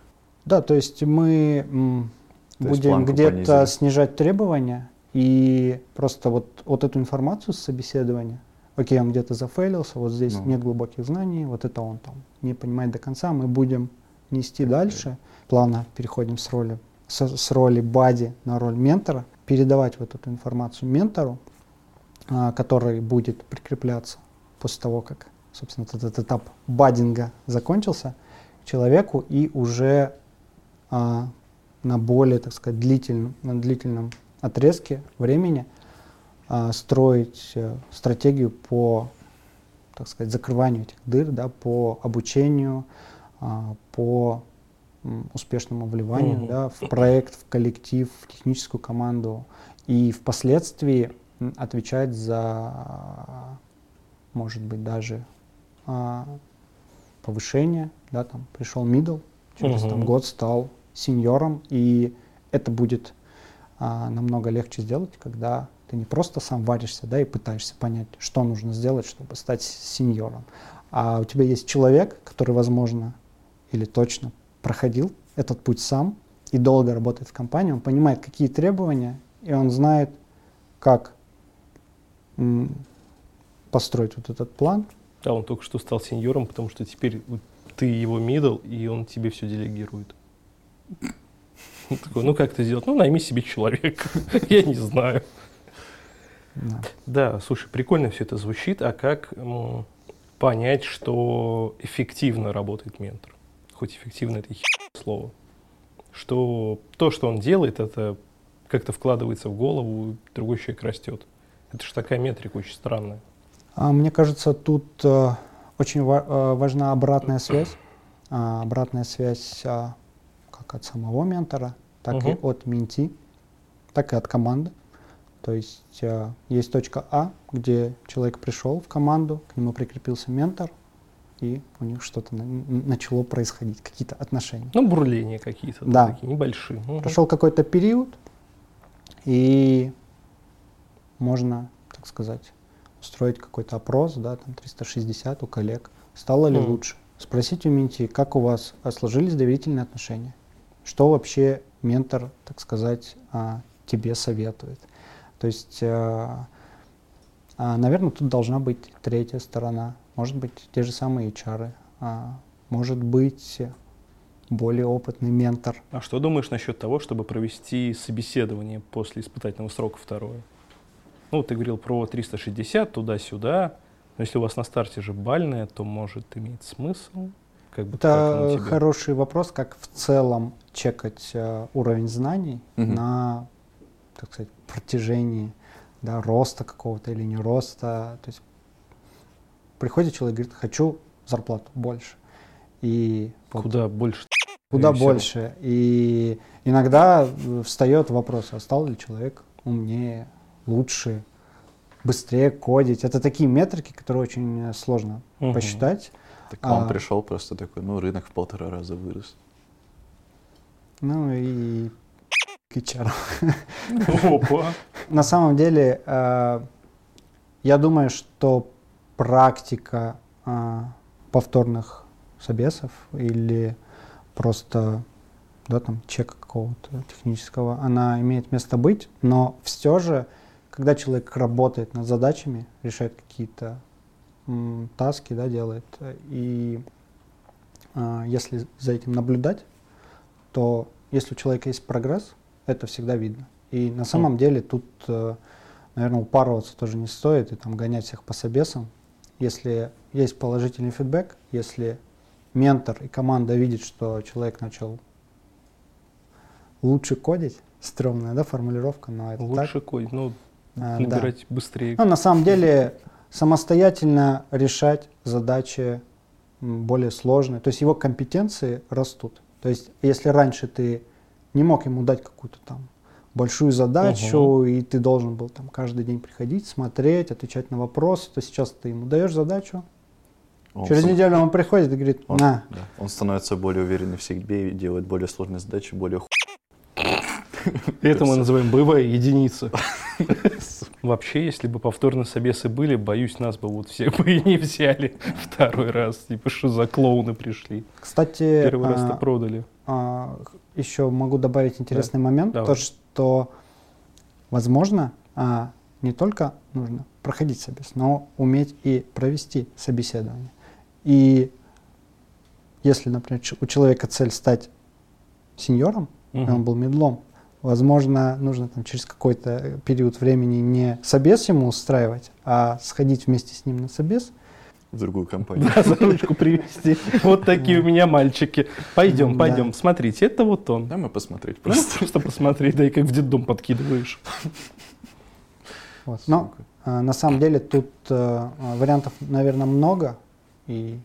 Speaker 2: Да, то есть мы м,
Speaker 3: То
Speaker 2: будем где-то
Speaker 3: понизили.
Speaker 2: снижать требования и просто вот, вот эту информацию с собеседования, окей, он где-то зафейлился, вот здесь
Speaker 3: Ну.
Speaker 2: нет глубоких знаний, вот это он там не понимает до конца, мы будем нести дальше, плавно переходим с роли, с, с роли бади на роль ментора, передавать вот эту информацию ментору, который будет прикрепляться после того, как, собственно, вот этот этап баддинга закончился, человеку и уже а, на более, так сказать, длительном, на длительном отрезке времени а, строить э, стратегию по, так сказать, закрыванию этих дыр, да, по обучению, а, по успешному вливанию
Speaker 1: Мгм.
Speaker 2: да, в проект, в коллектив, в техническую команду и впоследствии отвечать за, может быть, даже а, повышение, да, там пришел middle, через там,
Speaker 1: Мгм.
Speaker 2: год стал сеньором, и это будет а, намного легче сделать, когда ты не просто сам варишься, да, и пытаешься понять, что нужно сделать, чтобы стать сеньором, а у тебя есть человек, который, возможно, или точно проходил этот путь сам и долго работает в компании, он понимает, какие требования, и он знает, как построить вот этот план,
Speaker 1: Да, он только что стал сеньором, потому что теперь ты его мидл, и он тебе все делегирует. Такой, ну как это сделать? Ну, найми себе человека. <laughs> Я не знаю.
Speaker 2: да.
Speaker 1: Слушай, прикольно все это звучит, а как понять, что эффективно работает ментор? Хоть эффективно это слово. Что то, что он делает, это как-то вкладывается в голову, другой человек растет. Это же такая метрика очень странная.
Speaker 2: А, мне кажется, тут э, очень э, важна обратная связь. А, обратная связь а, как от самого ментора, так и
Speaker 1: Мгм.
Speaker 2: от менти, так и от команды. То есть э, есть точка А, где человек пришел в команду, к нему прикрепился ментор, и у них что-то на- начало происходить, какие-то отношения.
Speaker 1: Ну, бурления какие-то
Speaker 2: Да.
Speaker 1: такие небольшие. Мгм.
Speaker 2: Прошел какой-то период, и можно, так сказать, устроить какой-то опрос, да, там 360 у коллег. Стало ли
Speaker 1: Мгм.
Speaker 2: лучше? Спросить у менти, как у вас а, сложились доверительные отношения? Что вообще ментор, так сказать, а, тебе советует? То есть, наверное, тут должна быть третья сторона. Может быть, те же самые HR. а, Может быть, более опытный ментор.
Speaker 1: А что думаешь насчет того, чтобы провести собеседование после испытательного срока второе? Ну, ты говорил про 360, туда-сюда. Но если у вас на старте же бальное, то может иметь смысл? Как бы как
Speaker 2: Это
Speaker 1: тебе?
Speaker 2: хороший вопрос, как в целом чекать э, уровень знаний
Speaker 3: Мгм.
Speaker 2: на, так сказать, протяжении да, роста какого-то или не роста. То есть приходит человек и говорит, хочу зарплату больше. И вот
Speaker 1: Куда больше?
Speaker 2: куда
Speaker 1: и
Speaker 2: больше. И иногда встает вопрос, а стал ли человек умнее, лучше, быстрее кодить. Это такие метрики, которые очень э, сложно
Speaker 1: Мгм.
Speaker 2: посчитать.
Speaker 3: Так он
Speaker 2: А.
Speaker 3: пришел просто такой, ну, рынок в полтора раза вырос.
Speaker 2: Ну и к HR.
Speaker 1: Опа. <laughs>
Speaker 2: На самом деле, э, я думаю, что практика э, повторных собесов или просто да, там, чека какого-то технического, она имеет место быть, но все же, когда человек работает над задачами, решает какие-то таски, да, делает, э, и э, если за этим наблюдать, то если у человека есть прогресс, это всегда видно. И на самом деле тут, наверное, упарываться тоже не стоит и там гонять всех по собесам. Если есть положительный фидбэк, если ментор и команда видят, что человек начал лучше кодить, стрёмная, да, формулировка, но это
Speaker 1: Лучше кодить. Ну,
Speaker 2: так. А, да.
Speaker 1: набирать быстрее.
Speaker 2: Ну, на самом деле, самостоятельно решать задачи более сложные. То есть его компетенции растут. То есть если раньше ты не мог ему дать какую-то там большую задачу, и ты должен был там каждый день приходить, смотреть, отвечать на вопросы, то сейчас ты ему даешь задачу,
Speaker 3: Он
Speaker 2: через
Speaker 3: сам-
Speaker 2: неделю он приходит и говорит,
Speaker 3: он-
Speaker 2: на,
Speaker 3: да, он становится более уверенный в себе и делает более сложные задачи, более ху...
Speaker 1: Это мы называем боевая единица. <laughs> Вообще, если бы повторные собесы были, боюсь, нас бы вот всех бы <laughs> и не взяли второй раз. Типа, что за клоуны пришли?
Speaker 2: Кстати,
Speaker 1: Первый раз-то
Speaker 2: а,
Speaker 1: продали.
Speaker 2: а, еще могу добавить интересный момент,
Speaker 1: давай.
Speaker 2: то что, возможно, а, не только нужно проходить собес, но уметь и провести собеседование. И если, например, у человека цель стать сеньором, и он был медлом, возможно, нужно там через какой-то период времени не собес ему устраивать, а сходить вместе с ним на собес,
Speaker 3: в другую компанию.
Speaker 1: Да, за ручку привести. Вот такие у меня мальчики. Пойдем,
Speaker 2: Да.
Speaker 1: пойдем. Смотрите, это вот он.
Speaker 3: Дай мы посмотреть просто.
Speaker 1: просто посмотри, да и как в детдом подкидываешь.
Speaker 2: Но э, на самом деле тут э, вариантов, наверное, много, и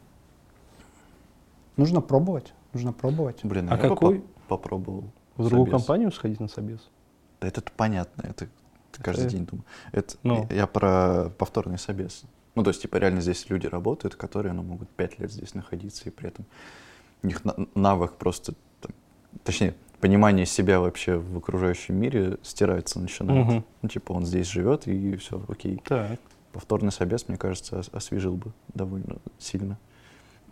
Speaker 2: нужно пробовать, нужно пробовать.
Speaker 3: Блин,
Speaker 1: А какой?
Speaker 3: по- попробовал.
Speaker 1: В другую
Speaker 3: собес.
Speaker 1: компанию сходить на собес?
Speaker 3: Да это понятно, это ты каждый
Speaker 1: Это-
Speaker 3: день думаю. Это
Speaker 1: Ну.
Speaker 3: я про повторный собес. Ну, то есть, типа, реально здесь люди работают, которые, ну, могут пять лет здесь находиться, и при этом у них на- навык просто, там, точнее, понимание себя вообще в окружающем мире стирается, начинает.
Speaker 1: Мгм.
Speaker 3: Ну, типа, он здесь живет, и все, окей.
Speaker 1: Так.
Speaker 3: Повторный собес, мне кажется, ос- освежил бы довольно сильно.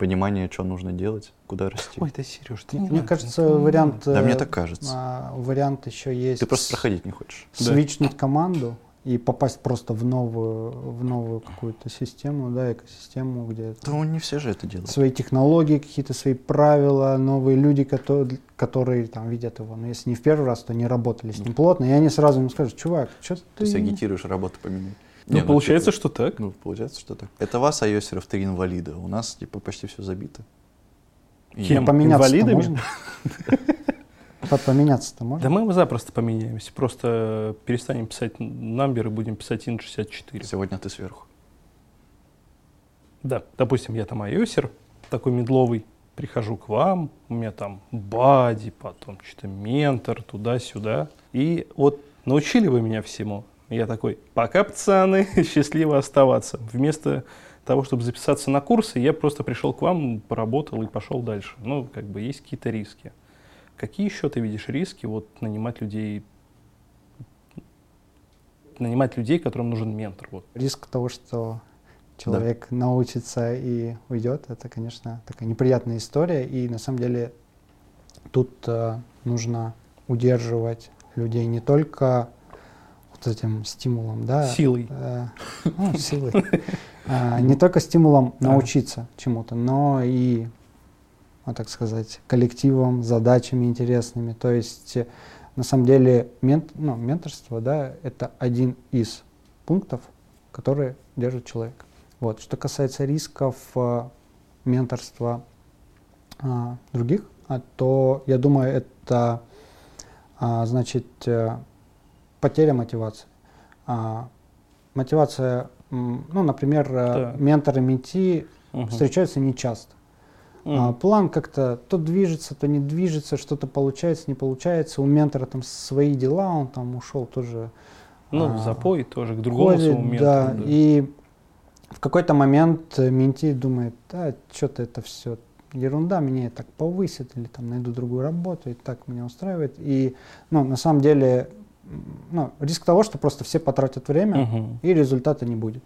Speaker 3: Понимание, что нужно делать, куда расти.
Speaker 1: Ой, да, Сереж, ты не
Speaker 2: Мне
Speaker 1: надо,
Speaker 2: кажется,
Speaker 1: не надо.
Speaker 2: вариант,
Speaker 3: Да, мне
Speaker 2: э,
Speaker 3: так кажется.
Speaker 2: а, вариант еще есть.
Speaker 3: Ты просто проходить не хочешь.
Speaker 1: Да.
Speaker 2: свичнуть команду и попасть просто в новую, в новую какую-то систему, да, экосистему, где
Speaker 3: Да, он не все же это делают.
Speaker 2: свои технологии, какие-то свои правила, новые люди, которые, которые там видят его. Но если не в первый раз, то не работали с ним плотно, и они сразу ему скажут, чувак, что
Speaker 3: То
Speaker 2: ты...
Speaker 3: есть агитируешь работу поменять.
Speaker 1: Ну,
Speaker 3: Не,
Speaker 1: получается,
Speaker 3: типа,
Speaker 1: что так.
Speaker 3: Ну, получается, что так. Это вас, айосеров, три инвалида. У нас, типа, почти все забито.
Speaker 1: Кем?
Speaker 2: Поменяться-то
Speaker 1: Инвалидами?
Speaker 2: можно? поменяться-то можно?
Speaker 1: Да мы запросто поменяемся. Просто перестанем писать намбер и будем писать ин64.
Speaker 3: Сегодня ты сверху.
Speaker 1: Да, допустим, я там iOSер, такой медловый, прихожу к вам, у меня там бади, потом что-то ментор, туда-сюда. И вот научили вы меня всему. Я такой, пока, пацаны, <laughs> счастливо оставаться. Вместо того, чтобы записаться на курсы, я просто пришел к вам, поработал и пошел дальше. Ну, как бы есть какие-то риски. Какие еще ты видишь риски вот нанимать людей, нанимать людей, которым нужен ментор? Вот.
Speaker 2: Риск того, что человек да. научится и уйдет, это, конечно, такая неприятная история. И на самом деле тут э, нужно удерживать людей не только этим стимулом, да,
Speaker 1: силой,
Speaker 2: э, ну, силой, э, не только стимулом научиться чему-то, но и, ну, так сказать, коллективом, задачами интересными. То есть на самом деле мент, ну, менторство, да, это один из пунктов, которые держит человека. Вот. Что касается рисков э, менторства э, других, а, то я думаю, это а, значит э, потеря мотивации. А, мотивация, ну, например, да. ментор и менти угу. встречаются нечасто. Mm. А, план как-то то движется, то не движется, что-то получается, не получается. У ментора там свои дела, он там ушел тоже.
Speaker 1: Ну, а, запой тоже, к другому ходит, своему ментору.
Speaker 2: Да, да. И в какой-то момент э, менти думает, да, что-то это все ерунда, меня и так повысит, или там найду другую работу, и так меня устраивает. И ну, на самом деле ну, риск того, что просто все потратят время, uh-huh. и результата не будет.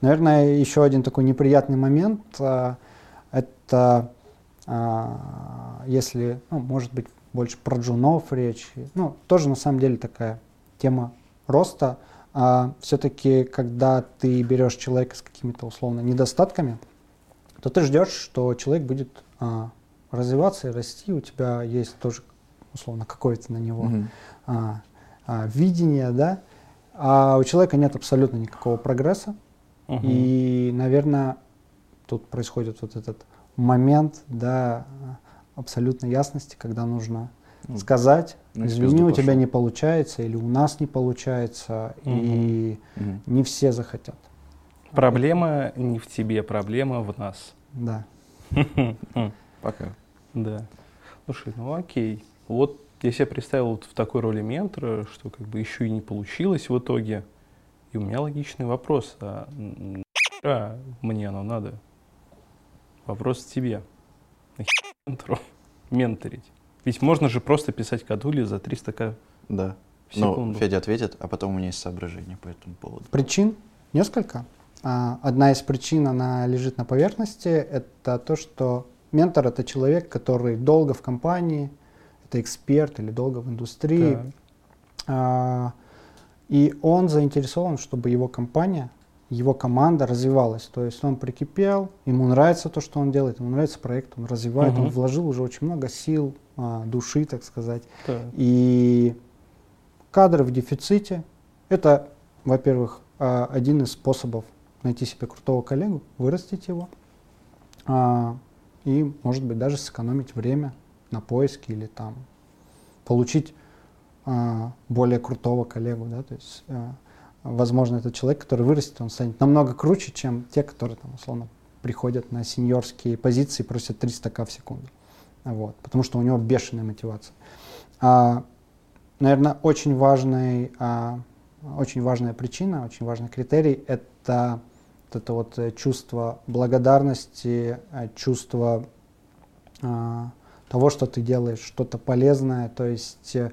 Speaker 2: Наверное, еще один такой неприятный момент а, это а, если, ну, может быть, больше про джунов речь. Ну, тоже на самом деле такая тема роста а все-таки, когда ты берешь человека с какими-то условно недостатками, то ты ждешь, что человек будет а, развиваться и расти, у тебя есть тоже условно какое-то на него mm-hmm. а, а, видение, да, а у человека нет абсолютно никакого прогресса, uh-huh. и, наверное, тут происходит вот этот момент, да, абсолютной ясности, когда нужно ну, сказать, ну, извини, у пошел. тебя не получается, или у нас не получается, угу. и угу. не все захотят.
Speaker 1: Проблема не в тебе, проблема в нас.
Speaker 2: Да. <laughs>
Speaker 3: Пока.
Speaker 1: Да. Слушай, ну окей. Вот я себя представил вот в такой роли ментора, что как бы еще и не получилось в итоге. И у меня логичный вопрос. А, а мне оно надо? Вопрос тебе. Ментору <laughs> менторить. Ведь можно же просто писать кадули за 300 к
Speaker 3: да. в секунду. Ну, Федя ответит, а потом у меня есть соображения по этому поводу.
Speaker 2: Причин несколько. А, одна из причин, она лежит на поверхности, это то, что ментор — это человек, который долго в компании, это эксперт или долго в индустрии. Да. И он заинтересован, чтобы его компания его команда развивалась. То есть он прикипел, ему нравится то, что он делает, ему нравится проект, он развивает, угу. он вложил уже очень много сил, а, души, так сказать.
Speaker 1: Так.
Speaker 2: И кадры в дефиците. Это, во-первых, а, один из способов найти себе крутого коллегу, вырастить его. А, и, может быть, даже сэкономить время на поиске или там получить а, более крутого коллегу, да, то есть а, возможно, этот человек, который вырастет, он станет намного круче, чем те, которые, там, условно, приходят на сеньорские позиции и просят 300 к в секунду. Вот, потому что у него бешеная мотивация. А, наверное, очень, важный, а, очень важная причина, очень важный критерий – это вот это вот э, чувство благодарности, э, чувство а, того, что ты делаешь что-то полезное, то есть э,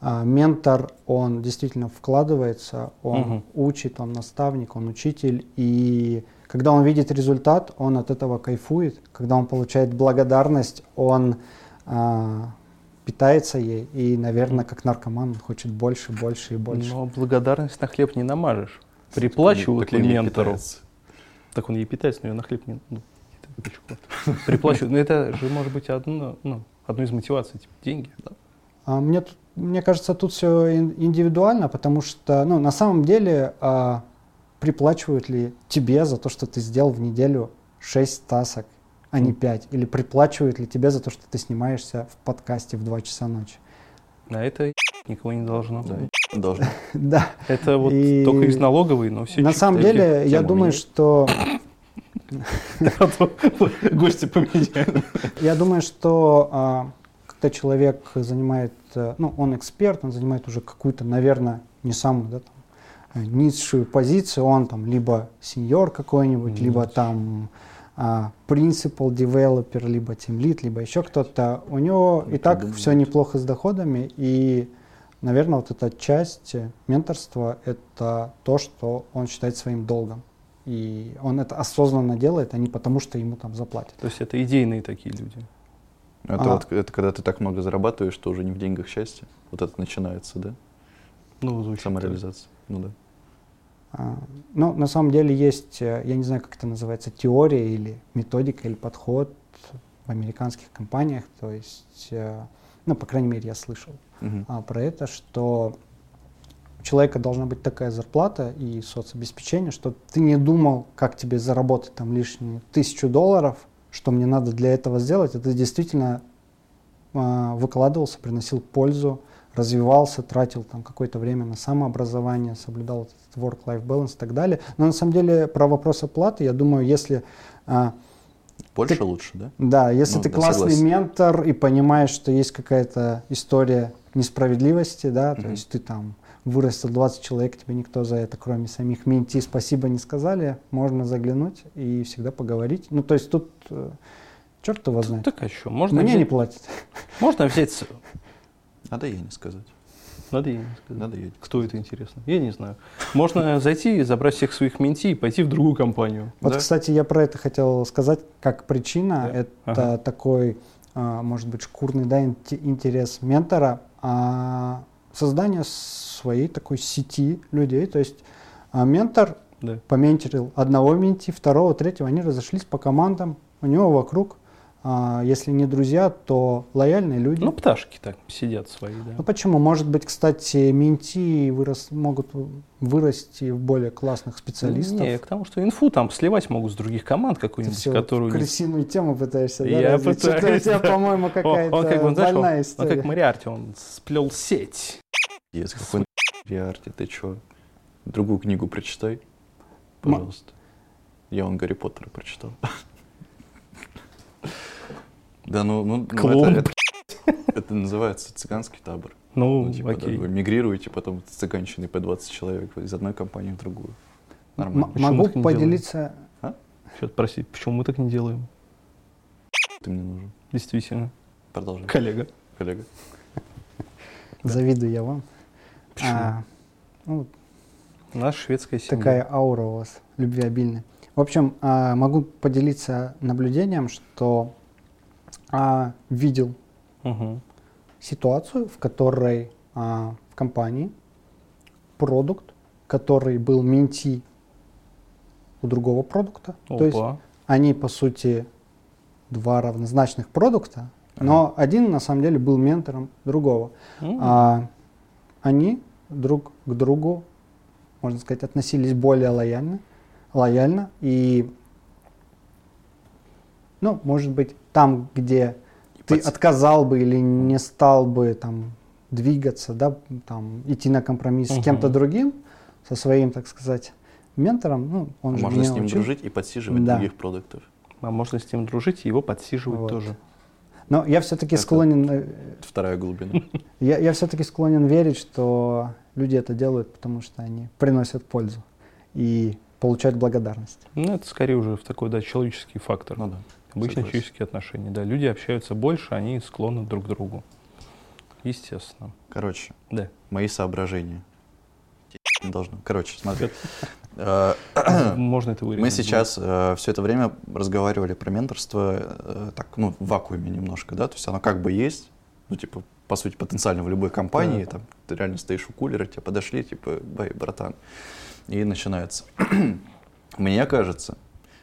Speaker 2: а, ментор, он действительно вкладывается, он угу. учит, он наставник, он учитель, и когда он видит результат, он от этого кайфует, когда он получает благодарность, он а, питается ей, и, наверное, как наркоман, он хочет больше, больше и больше.
Speaker 1: Но благодарность на хлеб не намажешь. Приплачивают ли ментору? Так он ей питается, но ее на хлеб не... Ну, Приплачивают. Но это же может быть одно, ну, одно из мотиваций, типа деньги. Да?
Speaker 2: А мне, мне кажется, тут все индивидуально, потому что ну, на самом деле а, приплачивают ли тебе за то, что ты сделал в неделю 6 тасок, а не 5? Или приплачивают ли тебе за то, что ты снимаешься в подкасте в 2 часа ночи?
Speaker 1: На это никого не должно.
Speaker 3: Да, должно. <laughs>
Speaker 2: Да.
Speaker 1: Это вот
Speaker 2: И
Speaker 1: только из налоговой, но все
Speaker 2: На самом деле, я думаю, что <laughs>
Speaker 1: гости поменяют.
Speaker 2: Я думаю, что а, когда человек занимает, э, ну, он эксперт, он занимает уже какую-то, наверное, не самую, да, там, э, низшую позицию, он там либо сеньор какой-нибудь, либо
Speaker 1: Нет.
Speaker 2: там а, principal developer, либо lead, либо еще кто-то. У него и
Speaker 3: Ну,
Speaker 2: так
Speaker 3: думаю,
Speaker 2: все неплохо с доходами, и, наверное, вот эта часть э, менторства — это то, что он считает своим долгом. И он это осознанно делает, а не потому, что ему там заплатят.
Speaker 1: То есть это идейные такие люди.
Speaker 3: Это
Speaker 2: А.
Speaker 3: вот это когда ты так много зарабатываешь, что уже не в деньгах счастье. Вот это начинается, да?
Speaker 1: Ну, звучит.
Speaker 3: Самореализация. Ну да.
Speaker 2: А, Ну, на самом деле есть, э, я не знаю, как это называется, теория или методика или подход в американских компаниях. То есть, э, ну, по крайней мере, я слышал а, про это, что у человека должна быть такая зарплата и соцобеспечение, что ты не думал, как тебе заработать там лишние тысячу долларов, что мне надо для этого сделать, а ты действительно а, выкладывался, приносил пользу, развивался, тратил там какое-то время на самообразование, соблюдал этот work-life balance и так далее. Но на самом деле про вопрос оплаты, я думаю, если а,
Speaker 3: Больше
Speaker 2: Ты-
Speaker 3: лучше, да?
Speaker 2: да, если
Speaker 3: Ну,
Speaker 2: ты
Speaker 3: да,
Speaker 2: классный
Speaker 3: согласен.
Speaker 2: ментор и понимаешь, что есть какая-то история несправедливости, да, то
Speaker 3: Мгм.
Speaker 2: есть ты там вырастил 20 человек, тебе никто за это, кроме самих менти, спасибо не сказали, можно заглянуть и всегда поговорить. Ну, то есть тут э, черт его знает.
Speaker 1: Так а что? Можно,
Speaker 2: Мне не
Speaker 1: взять,
Speaker 2: платят. <laughs>
Speaker 1: можно взять...
Speaker 3: Надо ей не сказать.
Speaker 1: Надо ей не сказать.
Speaker 3: Надо ей.
Speaker 1: Кто это интересно? Я не знаю. Можно зайти, забрать всех своих менти и пойти в другую компанию.
Speaker 2: Вот,
Speaker 3: Да.
Speaker 2: кстати, я про это хотел сказать, как причина,
Speaker 1: Да.
Speaker 2: это
Speaker 1: Ага.
Speaker 2: такой, а, может быть, шкурный да, инте- интерес ментора, а создание своей такой сети людей, то есть а, ментор
Speaker 1: Да.
Speaker 2: поменторил одного менти, второго, третьего, они разошлись по командам, у него вокруг, если не друзья, то лояльные люди.
Speaker 1: Ну, пташки так сидят свои, да.
Speaker 2: Ну почему? Может быть, кстати, менти вырос, могут вырасти в более классных специалистов.
Speaker 1: Не, к тому, что инфу там сливать могут с других команд
Speaker 2: Ты
Speaker 1: какую-нибудь,
Speaker 2: все
Speaker 1: которую... не-
Speaker 2: крысиную тему пытаешься, да,
Speaker 1: Я
Speaker 2: развить? Что-то у
Speaker 1: пытаюсь,
Speaker 2: тебя,
Speaker 1: да.
Speaker 2: по-моему,
Speaker 1: Он-
Speaker 2: какая-то
Speaker 1: он, как бы, знаешь, он-
Speaker 2: больная
Speaker 1: он,
Speaker 2: история.
Speaker 1: как Мариарти, он сплел сеть.
Speaker 3: Есть какой Риарти, ты чё? Другую книгу прочитай, пожалуйста. Я вон Гарри Поттера прочитал. <laughs> Да, ну, ну, ну,
Speaker 1: Клон,
Speaker 3: это, это- это называется цыганский табор.
Speaker 1: Ну,
Speaker 3: Ну, типа, да,
Speaker 1: окей.
Speaker 3: вы мигрируете потом с цыганщиной по 20 человек из одной компании в другую. Нормально.
Speaker 2: М- могу поделиться.
Speaker 1: Сейчас, прости, почему мы так не делаем?
Speaker 3: Ты мне нужен.
Speaker 1: Действительно.
Speaker 3: Продолжай.
Speaker 1: Коллега.
Speaker 3: Коллега.
Speaker 1: Да. <laughs>
Speaker 2: Завидую я вам.
Speaker 1: Почему?
Speaker 2: А, ну,
Speaker 1: Наша шведская семья.
Speaker 2: такая аура у вас, любвеобильная. В общем, а, могу поделиться наблюдением, что а, видел
Speaker 1: Мгм.
Speaker 2: ситуацию, в которой а, в компании продукт, который был менти у другого продукта, то есть
Speaker 1: Опа.
Speaker 2: они по сути два равнозначных продукта, но один на самом деле был ментором другого.
Speaker 1: М.
Speaker 2: А, они друг к другу, можно сказать, относились более лояльно, лояльно и, ну, может быть, там, где ты
Speaker 3: подс-
Speaker 2: отказал бы или не стал бы там двигаться, да, там идти на компромисс с
Speaker 1: Мгм.
Speaker 2: кем-то другим, со своим, так сказать, ментором, ну, он же
Speaker 3: Можно с ним
Speaker 2: учил.
Speaker 3: дружить и подсиживать
Speaker 2: Да.
Speaker 3: других продуктов.
Speaker 1: А можно с ним дружить и его подсиживать
Speaker 2: Вот.
Speaker 1: тоже.
Speaker 2: Но я все-таки
Speaker 3: Это-
Speaker 2: склонен, э,
Speaker 3: Вторая глубина. <laughs>
Speaker 2: я, я все-таки склонен верить, что люди это делают, потому что они приносят пользу и получают благодарность.
Speaker 1: Ну, это скорее уже в такой, да, человеческий фактор.
Speaker 3: Ну да.
Speaker 1: Обычно
Speaker 3: согласен.
Speaker 1: человеческие отношения, да. Люди общаются больше, они склонны друг к другу. Естественно.
Speaker 3: Короче,
Speaker 1: Да.
Speaker 3: мои соображения. Не должно. Короче, смотри. <laughs> Э,
Speaker 1: Можно это вырезать.
Speaker 3: Мы сейчас все это время разговаривали про менторство э, так, ну, в вакууме немножко, да, то есть оно как бы есть, ну, типа, по сути, потенциально в любой компании,
Speaker 1: Да.
Speaker 3: там, ты реально стоишь у кулера, тебе подошли, типа, бай, братан, и начинается. <clears throat> Мне кажется,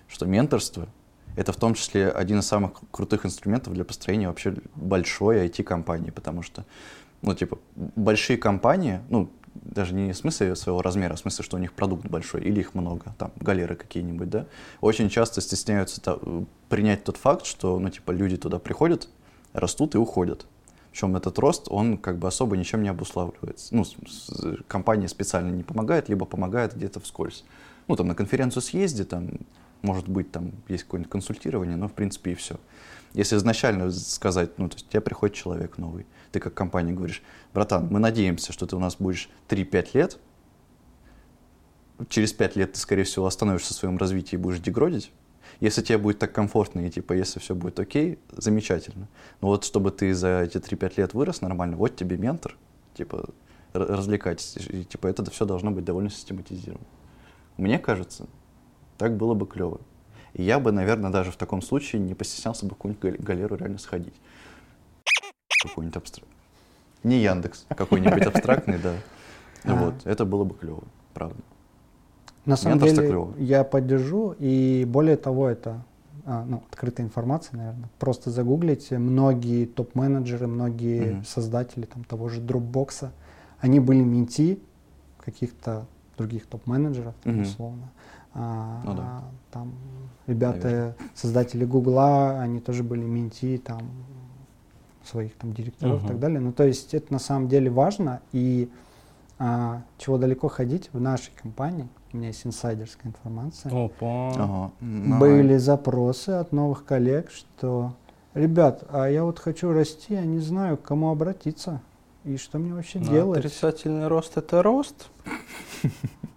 Speaker 3: что менторство — это в том числе один из самых крутых инструментов для построения вообще большой IT-компании, потому что, ну, типа, большие компании, ну, даже не в смысле своего размера, а в смысле, что у них продукт большой или их много, там, галеры какие-нибудь, да, очень часто стесняются та- принять тот факт, что, ну, типа, люди туда приходят, растут и уходят. Причем этот рост, он как бы особо ничем не обуславливается. Ну, компания специально не помогает, либо помогает где-то вскользь. Ну, там на конференцию съезди, там, может быть, там есть какое-нибудь консультирование, но в принципе и все. Если изначально сказать, ну, то есть тебе приходит человек новый, ты как компания говоришь, братан, мы надеемся, что ты у нас будешь 3-5 лет, через 5 лет ты, скорее всего, остановишься в своем развитии и будешь дегродить, если тебе будет так комфортно, и типа, если все будет окей, замечательно. Но вот чтобы ты за эти 3-5 лет вырос нормально, вот тебе ментор, типа, развлекайтесь. И, типа, это все должно быть довольно систематизировано. Мне кажется, так было бы клево. И я бы, наверное, даже в таком случае не постеснялся бы какую-нибудь галеру реально сходить. Какой-нибудь абстракт. Не Яндекс, какой-нибудь абстрактный, да. Вот, это было бы клево, правда.
Speaker 2: На самом деле, клево. я поддержу, и более того, это а, ну, открытая информация, наверное. Просто загуглите, многие топ-менеджеры, многие mm-hmm. создатели там, того же Dropbox, они были менти каких-то других топ-менеджеров, mm-hmm. условно. А, ну, да. Там ребята, Наверное. создатели Гугла, они тоже были менти там своих там директоров uh-huh. и так далее. Ну, то есть это на самом деле важно, и а, чего далеко ходить в нашей компании, у меня есть инсайдерская информация.
Speaker 1: Опа. Ага.
Speaker 2: Были запросы от новых коллег, что, ребят, а я вот хочу расти, я не знаю, к кому обратиться. И что мне вообще
Speaker 1: Но
Speaker 2: делать?
Speaker 1: Отрицательный рост это рост.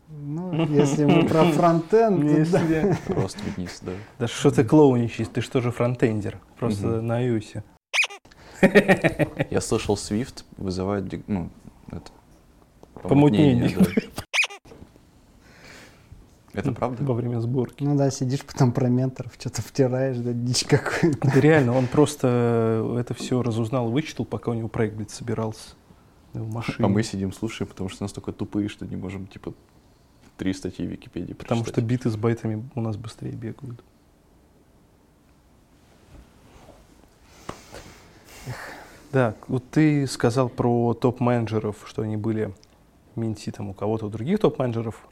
Speaker 2: Ну, если мы про фронтенд,
Speaker 3: если... Рост вниз, да.
Speaker 1: Да что ты клоуничаешь, ты что же фронтендер? Просто на юсе.
Speaker 3: Я слышал, Swift вызывает, ну, это,
Speaker 1: помутнение.
Speaker 3: Это правда?
Speaker 1: Во время сборки.
Speaker 2: Ну да, сидишь потом про менторов, что-то втираешь, да, дичь какую-то.
Speaker 1: Да реально, он просто это все разузнал, вычитал, пока у него проект блядь, собирался в машине.
Speaker 3: А мы сидим, слушаем, потому что настолько тупые, что не можем, типа, три статьи в Википедии
Speaker 1: Потому что биты с байтами у нас быстрее бегают. Да, вот ты сказал про топ-менеджеров, что они были менти там у кого-то, у других топ-менеджеров.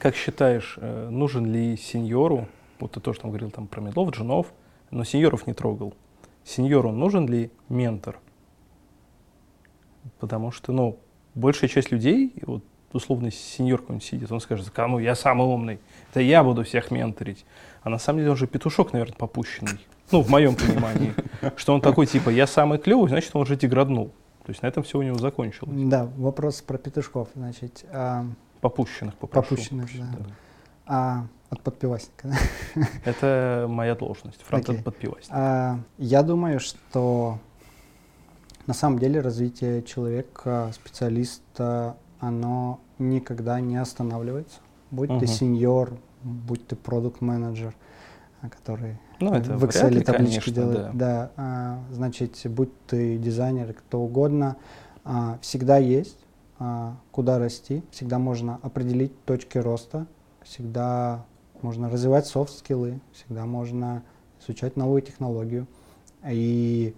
Speaker 1: Как считаешь, э, нужен ли сеньору, вот ты тоже там говорил там про медлов, джунов, но сеньоров не трогал. Сеньору нужен ли ментор? Потому что, ну, большая часть людей, вот условно сеньор какой-нибудь сидит, он скажет, кому я самый умный, это я буду всех менторить. А на самом деле он же петушок, наверное, попущенный. Ну, в моем понимании. Что он такой, типа, я самый клевый, значит, он уже деграднул. То есть на этом все у него закончилось.
Speaker 2: Да, вопрос про петушков, значит. А...
Speaker 1: Попущенных
Speaker 2: попрошу. Попущенных, да. да. А, от подпивасника.
Speaker 1: Это моя должность, фронтенд okay. подпивасник.
Speaker 2: А, я думаю, что на самом деле развитие человека, специалиста, оно никогда не останавливается. Будь uh-huh. ты сеньор, будь ты продукт-менеджер, который ну, это в Excel ли, таблички конечно, делает. Да. да а, значит, будь ты дизайнер, кто угодно, а, всегда есть а, куда расти, всегда можно определить точки роста, всегда можно развивать софт-скиллы, всегда можно изучать новую технологию. И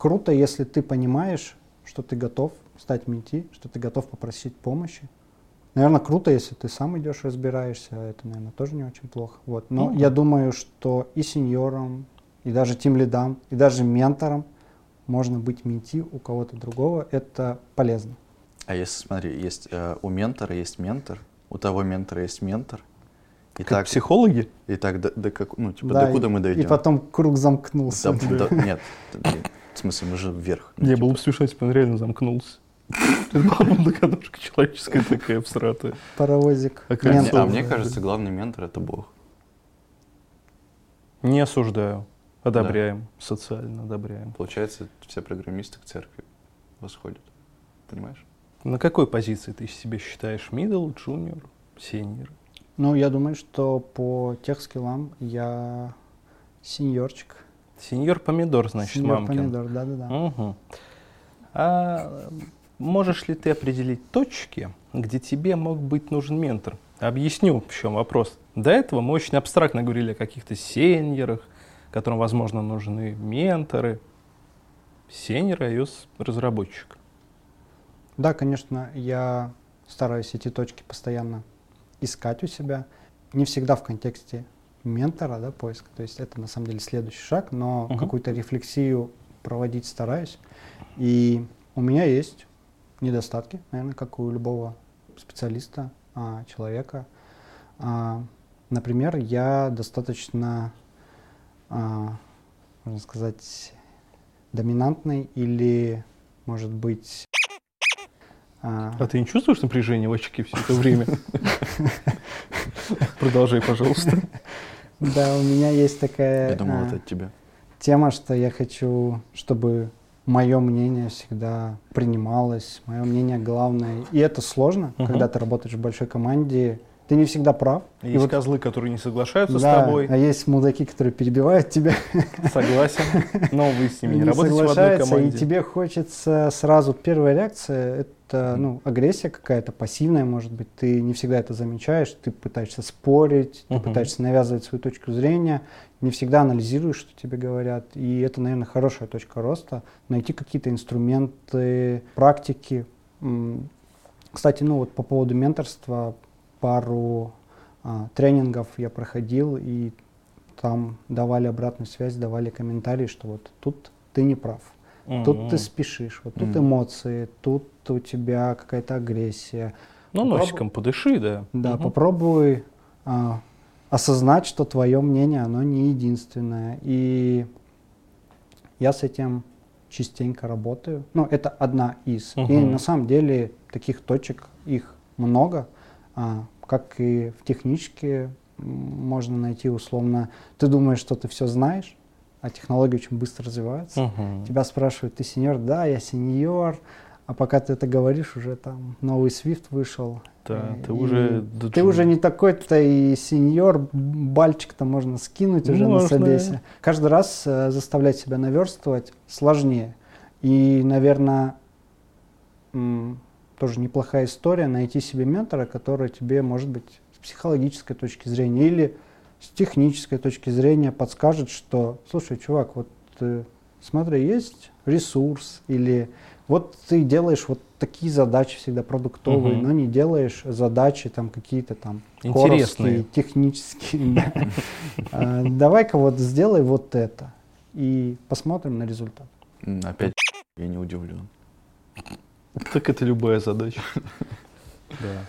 Speaker 2: круто, если ты понимаешь, что ты готов стать менти, что ты готов попросить помощи. Наверное, круто, если ты сам идешь, разбираешься, это, наверное, тоже не очень плохо. Вот. Но mm-hmm. я думаю, что и сеньором, и даже тем лидам, и даже ментором можно быть менти у кого-то другого. Это полезно.
Speaker 3: А если, смотри, есть э, у ментора есть ментор, у того ментора есть ментор.
Speaker 1: И как так, психологи?
Speaker 3: И так, до, до, как, ну, типа, да, до куда
Speaker 2: и,
Speaker 3: мы дойдем?
Speaker 2: И потом круг замкнулся.
Speaker 3: Да, да. <laughs> Нет, в смысле, мы же вверх.
Speaker 1: Ну, Не, типа. было бы смешно, если бы он реально замкнулся. <laughs> Это была бы многоножка человеческая такая абстратая.
Speaker 2: Паровозик.
Speaker 3: А, а мне кажется, главный ментор — это Бог.
Speaker 1: Не осуждаю. Одобряем. Да. Социально одобряем.
Speaker 3: Получается, все программисты к церкви восходят. Понимаешь?
Speaker 1: На какой позиции ты себя считаешь? Middle, junior, senior?
Speaker 2: Ну, я думаю, что по тех скиллам я сеньорчик.
Speaker 1: Сеньор помидор, значит, Сеньор мамкин.
Speaker 2: помидор, да-да-да.
Speaker 1: Угу. А можешь ли ты определить точки, где тебе мог быть нужен ментор? Объясню, в чем вопрос. До этого мы очень абстрактно говорили о каких-то сеньорах, которым, возможно, нужны менторы. Сеньор iOS разработчик.
Speaker 2: Да, конечно, я стараюсь эти точки постоянно искать у себя. Не всегда в контексте ментора, да, поиска. То есть это на самом деле следующий шаг, но uh-huh. какую-то рефлексию проводить стараюсь. И у меня есть недостатки, наверное, как у любого специалиста, а, человека. А, например, я достаточно, а, можно сказать, доминантный или, может быть...
Speaker 1: А, а ты не чувствуешь напряжение в очке все это время? <laughs> Продолжай, пожалуйста. <laughs>
Speaker 2: Да, у меня есть такая...
Speaker 3: Я думал, это от тебя.
Speaker 2: Тема, что я хочу, чтобы мое мнение всегда принималось, мое мнение главное. И это сложно, uh-huh. когда ты работаешь в большой команде. Ты не всегда прав.
Speaker 1: Есть и вот, козлы, которые не соглашаются
Speaker 2: да,
Speaker 1: с тобой.
Speaker 2: А есть мудаки, которые перебивают тебя.
Speaker 1: Согласен. Но вы с ними не работаете в одной команде.
Speaker 2: И тебе хочется сразу первая реакция это ну, агрессия какая-то, пассивная, может быть. Ты не всегда это замечаешь, ты пытаешься спорить, ты uh-huh. пытаешься навязывать свою точку зрения не всегда анализируешь, что тебе говорят. И это, наверное, хорошая точка роста. Найти какие-то инструменты, практики. Кстати, ну вот по поводу менторства, пару а, тренингов я проходил, и там давали обратную связь, давали комментарии, что вот тут ты не прав. Mm-hmm. Тут ты спешишь, вот тут mm-hmm. эмоции, тут у тебя какая-то агрессия.
Speaker 1: Ну, Попроб... носиком подыши, да.
Speaker 2: Да, угу. попробуй а, осознать, что твое мнение, оно не единственное. И я с этим частенько работаю. Ну, это одна из. Угу. И на самом деле таких точек, их много. А, как и в техничке можно найти условно, ты думаешь, что ты все знаешь, а технологии очень быстро развиваются. Угу. Тебя спрашивают, ты сеньор? Да, я сеньор. А пока ты это говоришь, уже там новый Swift вышел.
Speaker 1: Да, и, ты уже...
Speaker 2: Ты уже не такой-то и сеньор, бальчик-то можно скинуть уже можно. на собесе. Каждый раз э, заставлять себя наверстывать сложнее. И, наверное, тоже неплохая история найти себе ментора, который тебе, может быть, с психологической точки зрения или с технической точки зрения подскажет, что, слушай, чувак, вот э, смотри, есть ресурс или вот ты делаешь вот такие задачи всегда продуктовые, угу. но не делаешь задачи там какие-то там
Speaker 1: интересные,
Speaker 2: технические. <laughs> А, давай-ка вот сделай вот это и посмотрим на результат.
Speaker 3: Опять я не удивлен.
Speaker 1: Так это любая задача. <laughs> Да.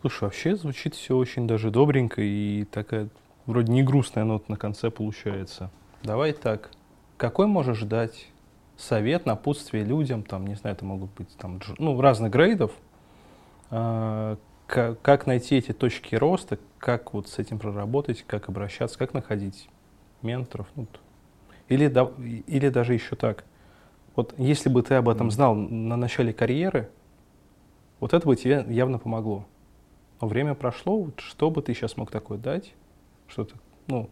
Speaker 1: Слушай, вообще звучит все очень даже добренько и такая вроде не грустная нота на конце получается. Давай так. Какой можешь дать совет, напутствие людям, там, не знаю, это могут быть там, ну, разных грейдов, э, как, как найти эти точки роста, как вот с этим проработать, как обращаться, как находить менторов, ну, или, да, или даже еще так. Вот если бы ты об этом знал на начале карьеры, вот это бы тебе явно помогло. Но время прошло, вот что бы ты сейчас мог такое дать, что-то, ну,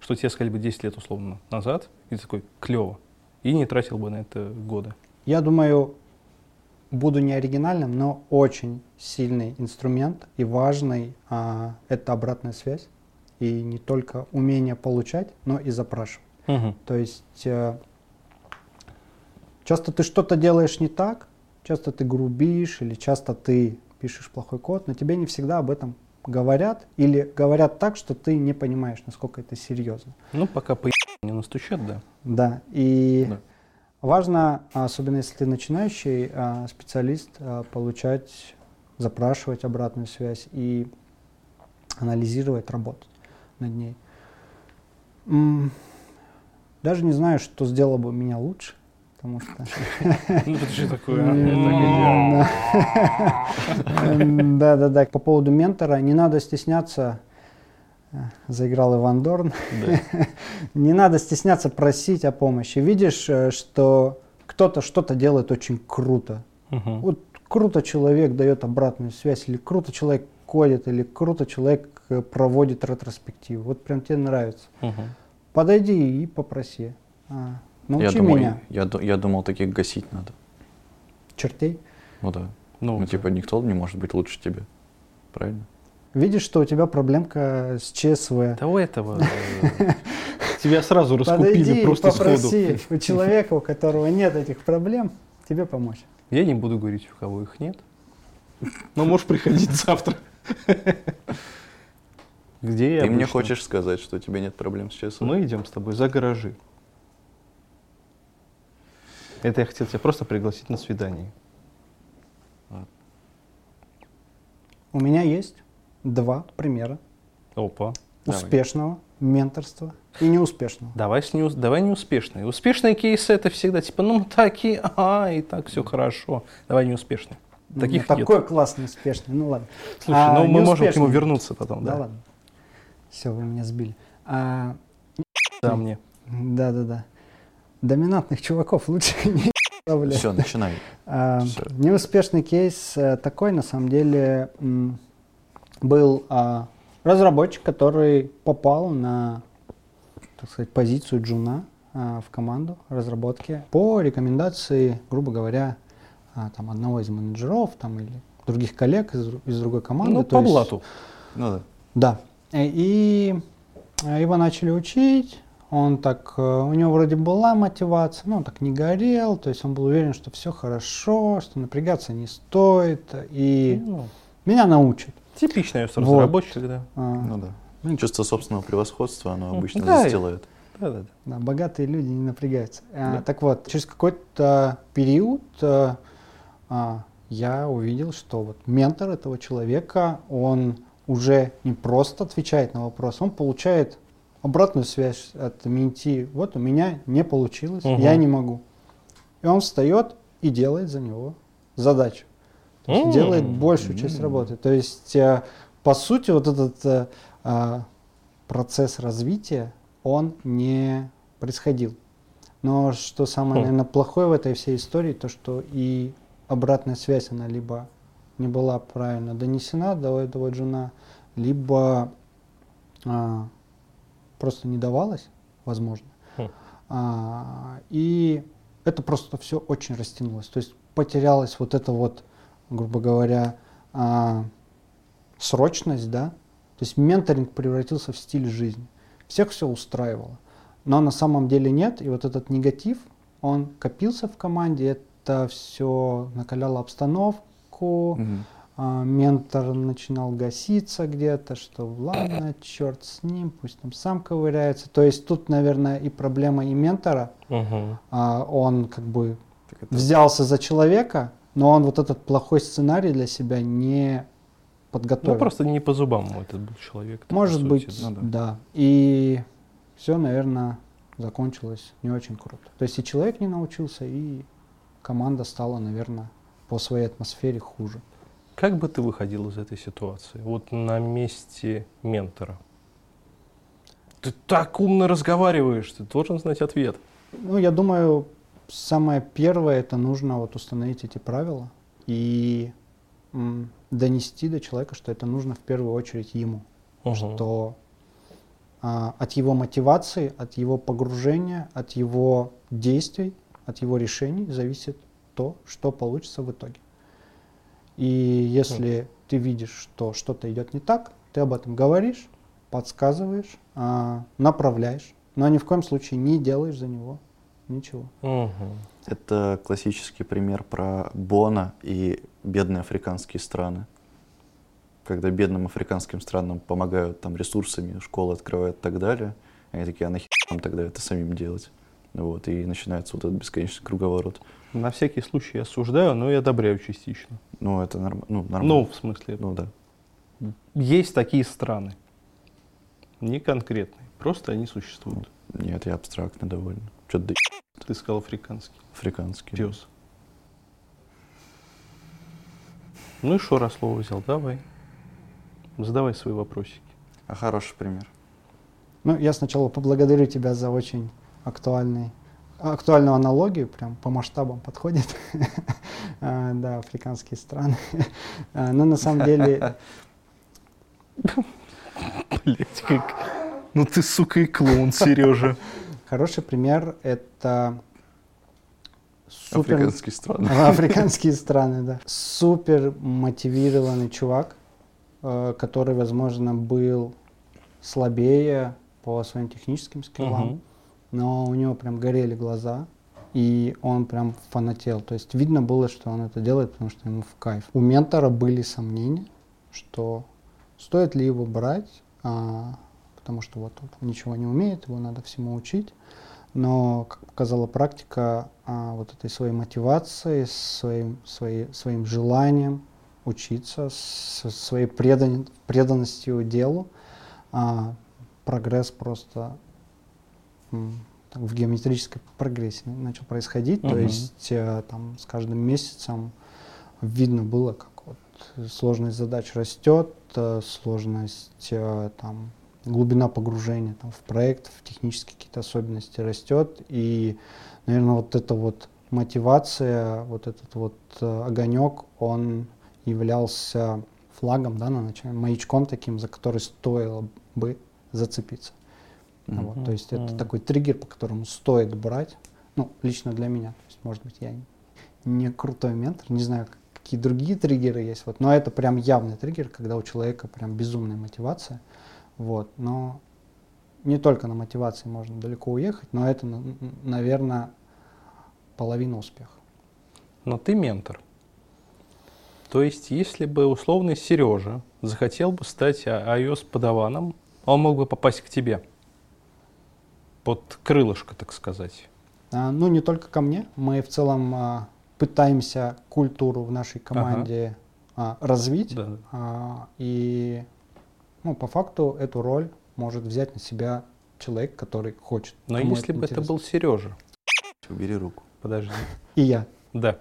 Speaker 1: что тебе сказали бы 10 лет условно назад, и ты такой, клево, и не тратил бы на это годы.
Speaker 2: Я думаю, буду не оригинальным, но очень сильный инструмент и важный а, это обратная связь. И не только умение получать, но и запрашивать. Угу. То есть э, часто ты что-то делаешь не так, часто ты грубишь или часто ты пишешь плохой код, но тебе не всегда об этом говорят или говорят так, что ты не понимаешь, насколько это серьезно.
Speaker 1: Ну, пока по не настучат, да.
Speaker 2: Да, и да. важно, особенно если ты начинающий а, специалист, а, получать, запрашивать обратную связь и анализировать, работать над ней. Даже не знаю, что сделало бы меня лучше, потому что... <laughs>
Speaker 1: Ну, это же такое,
Speaker 2: Да-да-да. <laughs> По поводу ментора, не надо стесняться заиграл Иван Дорн. Да. <laughs> Не надо стесняться просить о помощи. Видишь, э, что кто-то что-то делает очень круто. Угу. Вот круто человек дает обратную связь, или круто человек кодит, или круто человек э, проводит ретроспективу. Вот прям тебе нравится. Угу. Подойди и попроси. А, научи я думал, меня.
Speaker 3: Я, я думал, таких гасить надо.
Speaker 2: Чертей?
Speaker 3: Ну да. Ну, ну типа никто не может быть лучше тебя. Правильно?
Speaker 2: видишь, что у тебя проблемка с ЧСВ.
Speaker 1: Того этого. Э, <laughs> тебя сразу раскупили просто
Speaker 2: попроси у человека, у которого нет этих проблем, тебе помочь.
Speaker 1: Я не буду говорить, у кого их нет. Но можешь приходить завтра.
Speaker 3: Где я Ты мне хочешь сказать, что у тебя нет проблем с ЧСВ?
Speaker 1: Мы идем с тобой за гаражи. Это я хотел тебя просто пригласить на свидание.
Speaker 2: У меня есть два примера
Speaker 1: Опа.
Speaker 3: Давай.
Speaker 2: успешного менторства и неуспешного.
Speaker 1: Давай, с неус- давай неуспешные. Успешные кейсы это всегда типа, ну такие, ага, и так все хорошо. Давай неуспешные.
Speaker 2: Ну,
Speaker 1: Таких
Speaker 2: ну,
Speaker 1: нет.
Speaker 2: такой классный, успешный. Ну ладно.
Speaker 1: Слушай,
Speaker 2: А,
Speaker 1: ну мы можем к нему вернуться потом,
Speaker 2: Да,
Speaker 1: да.
Speaker 2: ладно. Все, вы меня сбили. А,
Speaker 1: Да, мне.
Speaker 2: да, да, да. Доминантных чуваков лучше <laughs> не оставлять.
Speaker 3: Все, начинай.
Speaker 2: А. Неуспешный кейс э, такой, на самом деле, был а, разработчик, который попал на, так сказать, позицию джуна а, в команду разработки по рекомендации, грубо говоря, а, там, одного из менеджеров там, или других коллег из, из другой команды.
Speaker 1: Ну, по
Speaker 2: есть-
Speaker 1: блату.
Speaker 3: Ну да.
Speaker 2: да. Э, И э, его начали учить. Он так, э, у него вроде была мотивация, но он так не горел, то есть он был уверен, что все хорошо, что напрягаться не стоит, и
Speaker 1: Ну,
Speaker 2: меня научат.
Speaker 1: типичный
Speaker 2: Вот.
Speaker 1: разработчик, да.
Speaker 2: А,
Speaker 3: Ну да.
Speaker 2: ну,
Speaker 3: Чувство собственного превосходства, оно
Speaker 1: Ну,
Speaker 3: обычно
Speaker 1: да,
Speaker 3: застилает.
Speaker 1: Да, да, да.
Speaker 2: да, богатые люди не напрягаются. А,
Speaker 1: Да.
Speaker 2: Так вот, через какой-то период э, а, я увидел, что вот ментор этого человека, он уже не просто отвечает на вопрос, он получает обратную связь от менти. Вот у меня не получилось,
Speaker 1: Мгм.
Speaker 2: я не могу. И он встает и делает за него задачу. То есть
Speaker 1: М.
Speaker 2: делает большую часть работы. То есть, э, по сути, вот этот э, а, процесс развития, он не происходил. Но что самое,
Speaker 1: Хм.
Speaker 2: наверное, плохое в этой всей истории, то что и обратная связь, она либо не была правильно донесена до этого джуна, либо а, просто не давалась, возможно.
Speaker 1: Хм.
Speaker 2: А, и это просто все очень растянулось. То есть потерялась вот эта вот, грубо говоря, а, срочность, да. То есть менторинг превратился в стиль жизни. Всех все устраивало. Но на самом деле нет. И вот этот негатив, он копился в команде. Это все накаляло обстановку.
Speaker 3: Мгм.
Speaker 2: А, ментор начинал гаситься где-то, что ладно, черт с ним, пусть там сам ковыряется. То есть тут, наверное, и проблема и ментора. А, он как бы
Speaker 3: это-
Speaker 2: взялся за человека, но он вот этот плохой сценарий для себя не подготовил.
Speaker 1: Ну, просто не по зубам этот был человек.
Speaker 2: Может
Speaker 1: сути,
Speaker 2: быть,
Speaker 3: ну да.
Speaker 2: да. И все, наверное, закончилось не очень круто. То есть и человек не научился, и команда стала, наверное, по своей атмосфере хуже.
Speaker 1: Как бы ты выходил из этой ситуации? Вот на месте ментора. Ты так умно разговариваешь, ты должен знать ответ.
Speaker 2: Ну, я думаю, самое первое, это нужно вот установить эти правила и м, донести до человека, что это нужно в первую очередь ему.
Speaker 1: Мгм.
Speaker 2: Что а, от его мотивации, от его погружения, от его действий, от его решений зависит то, что получится в итоге. И если ты видишь, что что-то идет не так, ты об этом говоришь, подсказываешь, а, направляешь, но ни в коем случае не делаешь за него ничего.
Speaker 1: Мгм.
Speaker 3: Это классический пример про Бона и бедные африканские страны. Когда бедным африканским странам помогают там ресурсами, школы открывают и так далее, они такие, а нахер нам тогда это самим делать? Вот, и начинается вот этот бесконечный круговорот.
Speaker 1: На всякий случай осуждаю, но и одобряю частично.
Speaker 3: Ну, это норм... ну,
Speaker 1: Ну,
Speaker 3: нормально.
Speaker 1: в смысле,
Speaker 3: Ну, да.
Speaker 1: есть такие страны. Не конкретные, просто они существуют.
Speaker 3: Нет, я абстрактно довольно. Что-то да
Speaker 1: Ты сказал африканский.
Speaker 3: африканский.
Speaker 1: Пес. Ну и что, раз слово взял, давай. Задавай свои вопросики.
Speaker 3: А хороший пример.
Speaker 2: Ну, я сначала поблагодарю тебя за очень актуальный, актуальную аналогию, прям по масштабам подходит. <laughs> А, Да, африканские страны. <laughs> А, Но на самом деле,
Speaker 1: Блять, как... Ну ты, сука, и клоун, Сережа.
Speaker 2: хороший пример — это супер...
Speaker 3: Африканские страны. <laughs>
Speaker 2: Африканские страны, да. Супер мотивированный чувак, э, который, возможно, был слабее по своим техническим скиллам,
Speaker 1: Мгм.
Speaker 2: Но у него прям горели глаза, и он прям фанател. То есть видно было, что он это делает, потому что ему в кайф. У ментора были сомнения, что стоит ли его брать, а, потому что вот он ничего не умеет, его надо всему учить. Но, как показала практика, а, вот этой своей мотивацией, своим, своей, своим желанием учиться, со своей предан, преданностью делу, а, прогресс просто в геометрической прогрессии начал происходить. Угу. То есть э, там с каждым месяцем видно было, как вот сложность задач растет, э, сложность э, там глубина погружения там, в проект, в технические какие-то особенности растет. И, наверное, вот эта вот мотивация, вот этот вот огонек, он являлся флагом, да, на начале, маячком таким, за который стоило бы зацепиться. Mm-hmm. Вот, то есть это такой триггер, по которому стоит брать, ну, лично для меня. То есть, может быть, я не крутой ментор, не знаю, какие другие триггеры есть, вот, но это прям явный триггер, когда у человека прям безумная мотивация, вот, но не только на мотивации можно далеко уехать, но это, наверное, половина успеха.
Speaker 1: Но ты ментор. То есть, если бы условный Сережа захотел бы стать а, iOS-подаваном, он мог бы попасть к тебе под крылышко, так сказать.
Speaker 2: А, ну, не только ко мне. Мы в целом а, пытаемся культуру в нашей команде ага. а, развить. Да. А, и ну, по факту эту роль может взять на себя человек, который хочет.
Speaker 1: Но если бы это был Сережа.
Speaker 3: Убери руку.
Speaker 1: Подожди.
Speaker 2: И я.
Speaker 1: Да.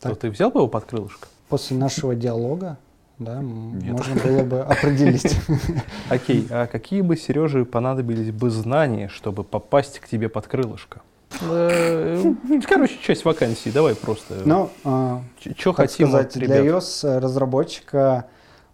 Speaker 1: Так. То ты взял бы его под крылышко?
Speaker 2: После нашего диалога да, Нет. можно было бы определить. <laughs>
Speaker 1: Окей, а какие бы Сереже понадобились бы знания, чтобы попасть к тебе под крылышко? Э, <laughs> короче, часть вакансии, давай просто.
Speaker 2: Ну, а,
Speaker 1: что хотим
Speaker 2: сказать, для iOS разработчика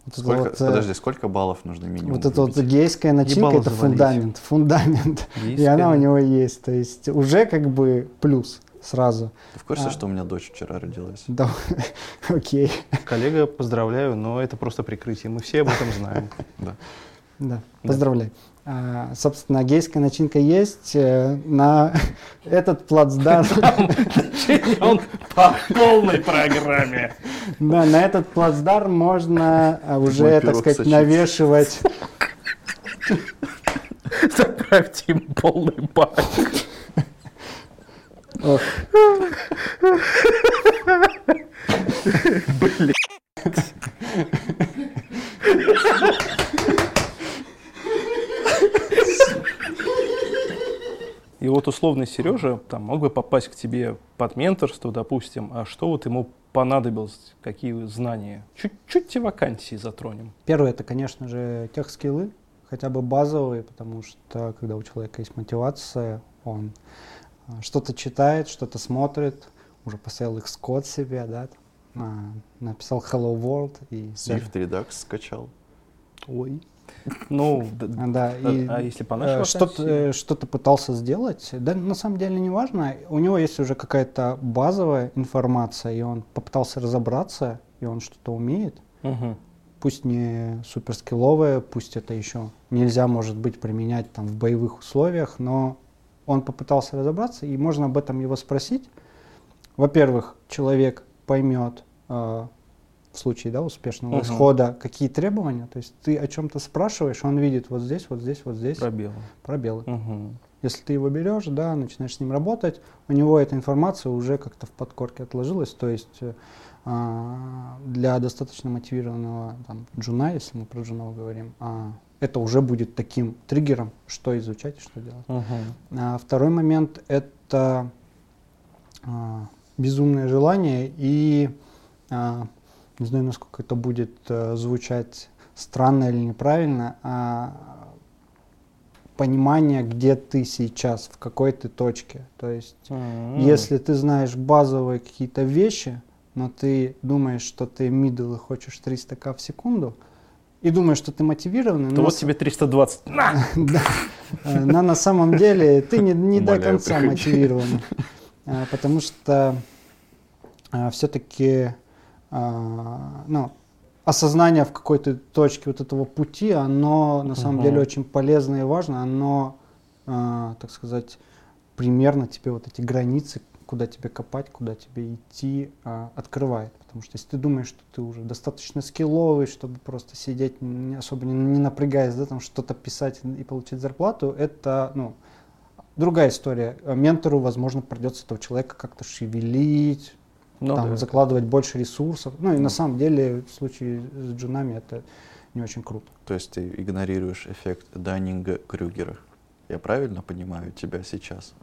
Speaker 3: вот сколько, вот, э, подожди, сколько баллов нужно минимум?
Speaker 2: Вот эта вот гейская начинка, это фундамент, фундамент. <laughs> Гейская. И она у него есть. То есть уже как бы плюс сразу.
Speaker 3: Ты в курсе, а, что у меня дочь вчера родилась?
Speaker 2: Да, <laughs> окей.
Speaker 1: Коллега, поздравляю, но это просто прикрытие. Мы все об этом знаем. <laughs>
Speaker 3: Да.
Speaker 2: Да, поздравляю. А, собственно, гейская начинка есть. Э, на <laughs> этот плацдарм...
Speaker 1: Он по полной программе.
Speaker 2: Да, на этот плацдарм можно а, уже, так сказать, навешивать...
Speaker 1: Заправьте им полный бак. Блин. И вот условный Сережа там, мог бы попасть к тебе под менторство, допустим, а что вот ему понадобилось, какие знания? Чуть-чуть те вакансии затронем.
Speaker 2: Первое, это, конечно же, тех скиллы, хотя бы базовые, потому что когда у человека есть мотивация, он что-то читает, что-то смотрит, уже поставил их код себе, да, там, а, написал Hello World и...
Speaker 3: Swift Redux скачал.
Speaker 1: Ой. Ну,
Speaker 2: да,
Speaker 1: и, а если по нашей
Speaker 2: э, что-то, э, что-то пытался сделать, да, на самом деле не важно. У него есть уже какая-то базовая информация, и он попытался разобраться, и он что-то умеет.
Speaker 1: Угу.
Speaker 2: Пусть не суперскилловое, пусть это еще нельзя, может быть, применять там в боевых условиях, но он попытался разобраться, и можно об этом его спросить. Во-первых, человек поймет э, в случае да, успешного угу. исхода, какие требования. То есть ты о чем-то спрашиваешь, он видит вот здесь, вот здесь, вот здесь.
Speaker 1: Пробелы.
Speaker 2: Пробелы.
Speaker 1: Угу.
Speaker 2: Если ты его берешь, да, начинаешь с ним работать, у него эта информация уже как-то в подкорке отложилась. То есть э, для достаточно мотивированного там, джуна, если мы про джунов говорим, э, это уже будет таким триггером, что изучать и что делать.
Speaker 1: Uh-huh.
Speaker 2: А, второй момент это а, безумное желание и а, не знаю, насколько это будет а, звучать странно или неправильно, а, понимание, где ты сейчас, в какой ты точке. То есть, uh-huh. если ты знаешь базовые какие-то вещи, но ты думаешь, что ты middle и хочешь 300 к в секунду, и думаешь, что ты мотивированный.
Speaker 1: То вот тебе 320.
Speaker 2: На! <laughs> да. Но на самом деле ты не, не до конца мотивирован. Э, потому что э, все-таки ну, осознание в какой-то точке вот этого пути, оно на самом деле очень полезно и важно. Оно, так сказать, примерно тебе вот эти границы куда тебе копать, куда тебе идти, а, открывает. Потому что если ты думаешь, что ты уже достаточно скилловый, чтобы просто сидеть, не, особо не, не напрягаясь, да, там что-то писать и получать зарплату, это, ну, другая история. Э, Ментору, возможно, придется этого человека как-то шевелить,
Speaker 1: Ну
Speaker 2: там,
Speaker 1: да.
Speaker 2: закладывать больше ресурсов. Ну и на самом деле в случае с джунами это не очень круто.
Speaker 3: То есть ты игнорируешь эффект Даннинга-Крюгера. Я правильно понимаю тебя сейчас?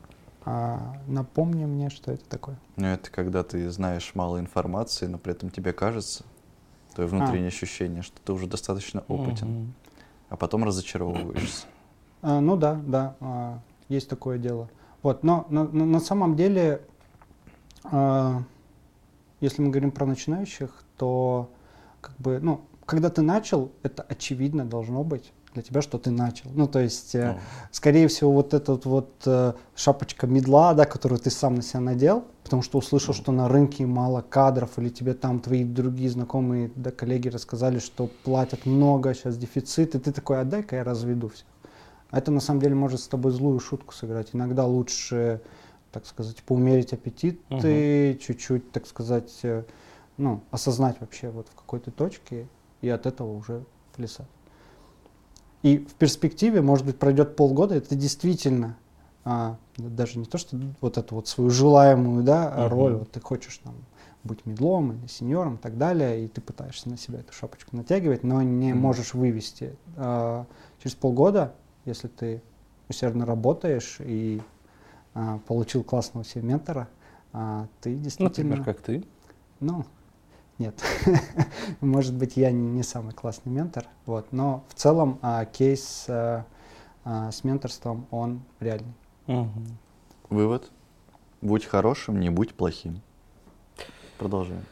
Speaker 2: А, напомни мне, что это такое.
Speaker 3: Ну, это когда ты знаешь мало информации, но при этом тебе кажется, твое внутреннее ощущение, что ты уже достаточно опытен,
Speaker 1: Мгм.
Speaker 3: а потом разочаровываешься.
Speaker 2: А, ну да, да, а, есть такое дело. Вот, но на, на- на самом деле, а, если мы говорим про начинающих, то как бы, ну, когда ты начал, это очевидно должно быть для тебя, что ты начал. Ну, то есть, э,
Speaker 3: Ну,
Speaker 2: скорее всего, вот эта вот, э, шапочка медла, да, которую ты сам на себя надел, потому что услышал, что на рынке мало кадров, или тебе там твои другие знакомые, да, коллеги рассказали, что платят много, сейчас дефицит, и ты такой, а дай-ка я разведу все. А это на самом деле может с тобой злую шутку сыграть. Иногда лучше, так сказать, поумерить аппетит, и чуть-чуть, так сказать, ну, осознать вообще вот в какой-то точке, и от этого уже плясать. И в перспективе, может быть, пройдет полгода, ты действительно а, даже не то, что вот эту вот свою желаемую да,
Speaker 1: Мгм.
Speaker 2: роль, вот ты хочешь там быть медлом или сеньором и так далее, и ты пытаешься на себя эту шапочку натягивать, но не
Speaker 3: Мгм.
Speaker 2: можешь вывести. А, через полгода, если ты усердно работаешь и а, получил классного себе ментора, а, ты действительно...
Speaker 1: Например, как ты.
Speaker 2: Ну, нет. <laughs> Может быть, я не, самый классный ментор, вот. Но в целом а, кейс а, а, с менторством, он реальный.
Speaker 1: Мгм.
Speaker 3: Вывод. Будь хорошим, не будь плохим. Продолжаем.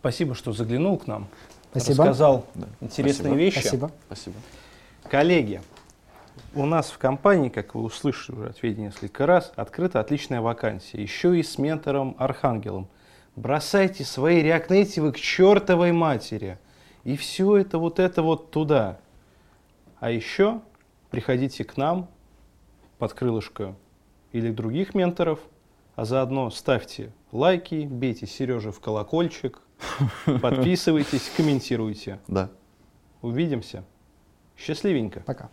Speaker 1: Спасибо, что заглянул к нам.
Speaker 2: Спасибо.
Speaker 1: Рассказал
Speaker 3: Да,
Speaker 1: интересные
Speaker 3: спасибо.
Speaker 1: вещи.
Speaker 2: Спасибо.
Speaker 3: Спасибо.
Speaker 1: Коллеги, у нас в компании, как вы услышали уже от Феди несколько раз, открыта отличная вакансия. Еще и с ментором Архангелом. Бросайте свои реакнейтивы к чертовой матери. И все это вот это вот туда. А еще приходите к нам под крылышко или других менторов, а заодно ставьте лайки, бейте Сереже в колокольчик, <laughs> подписывайтесь, комментируйте.
Speaker 3: Да.
Speaker 1: Увидимся. Счастливенько.
Speaker 2: Пока.